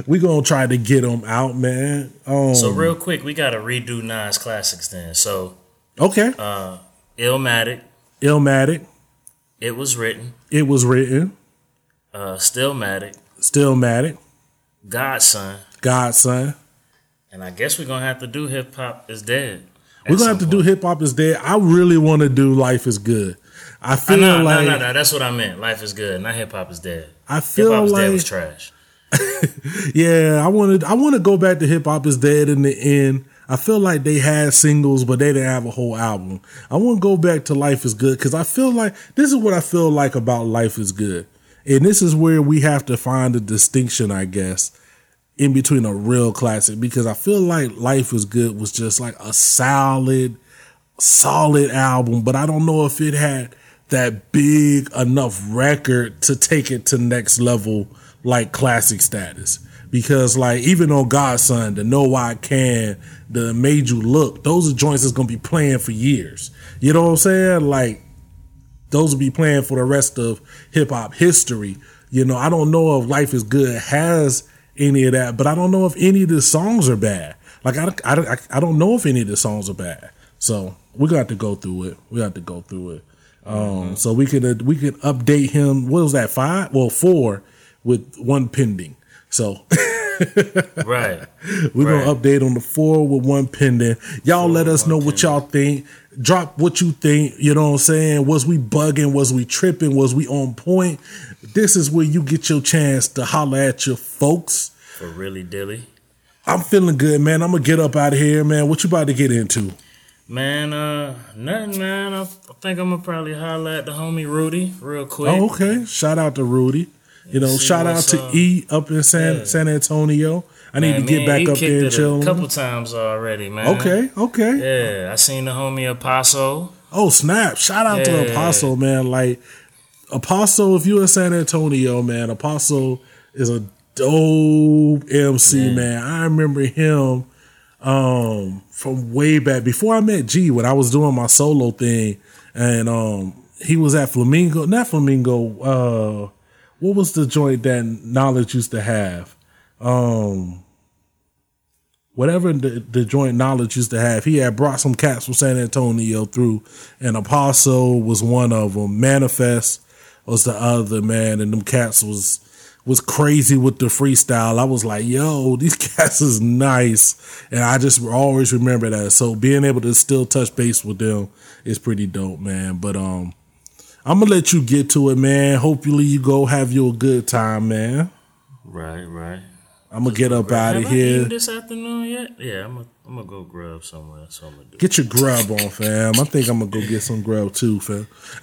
We gonna try to get them out, man. Um, So real quick, we got to redo Nas classics then. So okay, uh, Illmatic, Illmatic. it was written. It was written. Uh, Stillmatic, Stillmatic. Godson, Godson. and I guess we're gonna have to do Hip Hop is Dead. We're gonna have to do hip hop is dead. I really want to do life is good. I Uh, feel no, like no, no, no. That's what I meant. Life is good. Not hip hop is dead. I Hip feel hop is dead like was trash. yeah, I wanted I want to go back to hip hop is dead in the end. I feel like they had singles, but they didn't have a whole album. I want to go back to Life is Good because I feel like this is what I feel like about Life is Good, and this is where we have to find a distinction, I guess, in between a real classic because I feel like Life is Good was just like a solid, solid album, but I don't know if it had that big enough record to take it to next level like classic status. Because like even on Godson, the Know Why I Can, the Made You Look, those are joints that's gonna be playing for years. You know what I'm saying? Like those will be playing for the rest of hip hop history. You know, I don't know if Life is Good has any of that, but I don't know if any of the songs are bad. Like I, I, I don't know if any of the songs are bad. So we got to go through it. We got to go through it. Um, so we could uh, we could update him. What was that? Five? Well, four with one pending. So Right. we're Right. gonna update on the four with one pending. Y'all let us know what y'all think. Drop what you think. You know what I'm saying? Was we bugging? Was we tripping? Was we on point? This is where you get your chance to holler at your folks. For really dilly. I'm feeling good, man. I'm gonna get up out of here, man. What you about to get into? Man, uh, nothing, man. I, I think I'm gonna probably holler at the homie Rudy real quick. Oh, okay. Shout out to Rudy. You know, shout out to up. E up in San Yeah. San Antonio. I need Man, to get me and back up there and chill. A couple times already, man. Okay, okay. Yeah, I seen the homie Apostle. Oh snap! Shout out to Yeah. Apostle, man. Like Apostle, if you're in San Antonio, man, Apostle is a dope MC, man. I remember him um from way back before I met G when I was doing my solo thing, and um he was at Flamingo, not Flamingo. Uh, what was the joint that Knowledge used to have? Um, whatever the, the joint knowledge used to have. He had brought some cats from San Antonio through, and Apostle was one of them. Manifest was the other man, and them cats was was crazy with the freestyle. I was like, yo, these cats is nice. And I just always remember that. So being able to still touch base with them is pretty dope, man. But um I'm gonna let you get to it, man. Hopefully you go have you a good time, man. Right, right. I'm gonna get up out of here. this afternoon yet? Yeah, I'm gonna I'm gonna go grub somewhere. So I'm gonna do. Get your grub on, fam. I think I'm gonna go get some grub too, fam.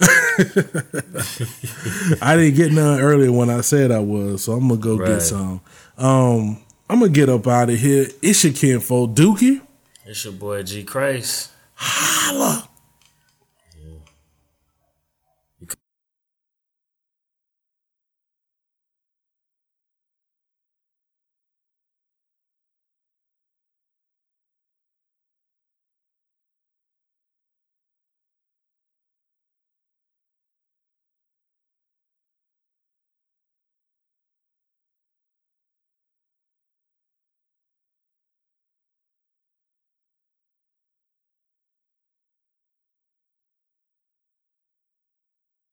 I didn't get none earlier when I said I was, so I'm gonna go Right. get some. Um, I'm gonna get up out of here. It's your kinfolk, Dookie. It's your boy G Christ. Holla.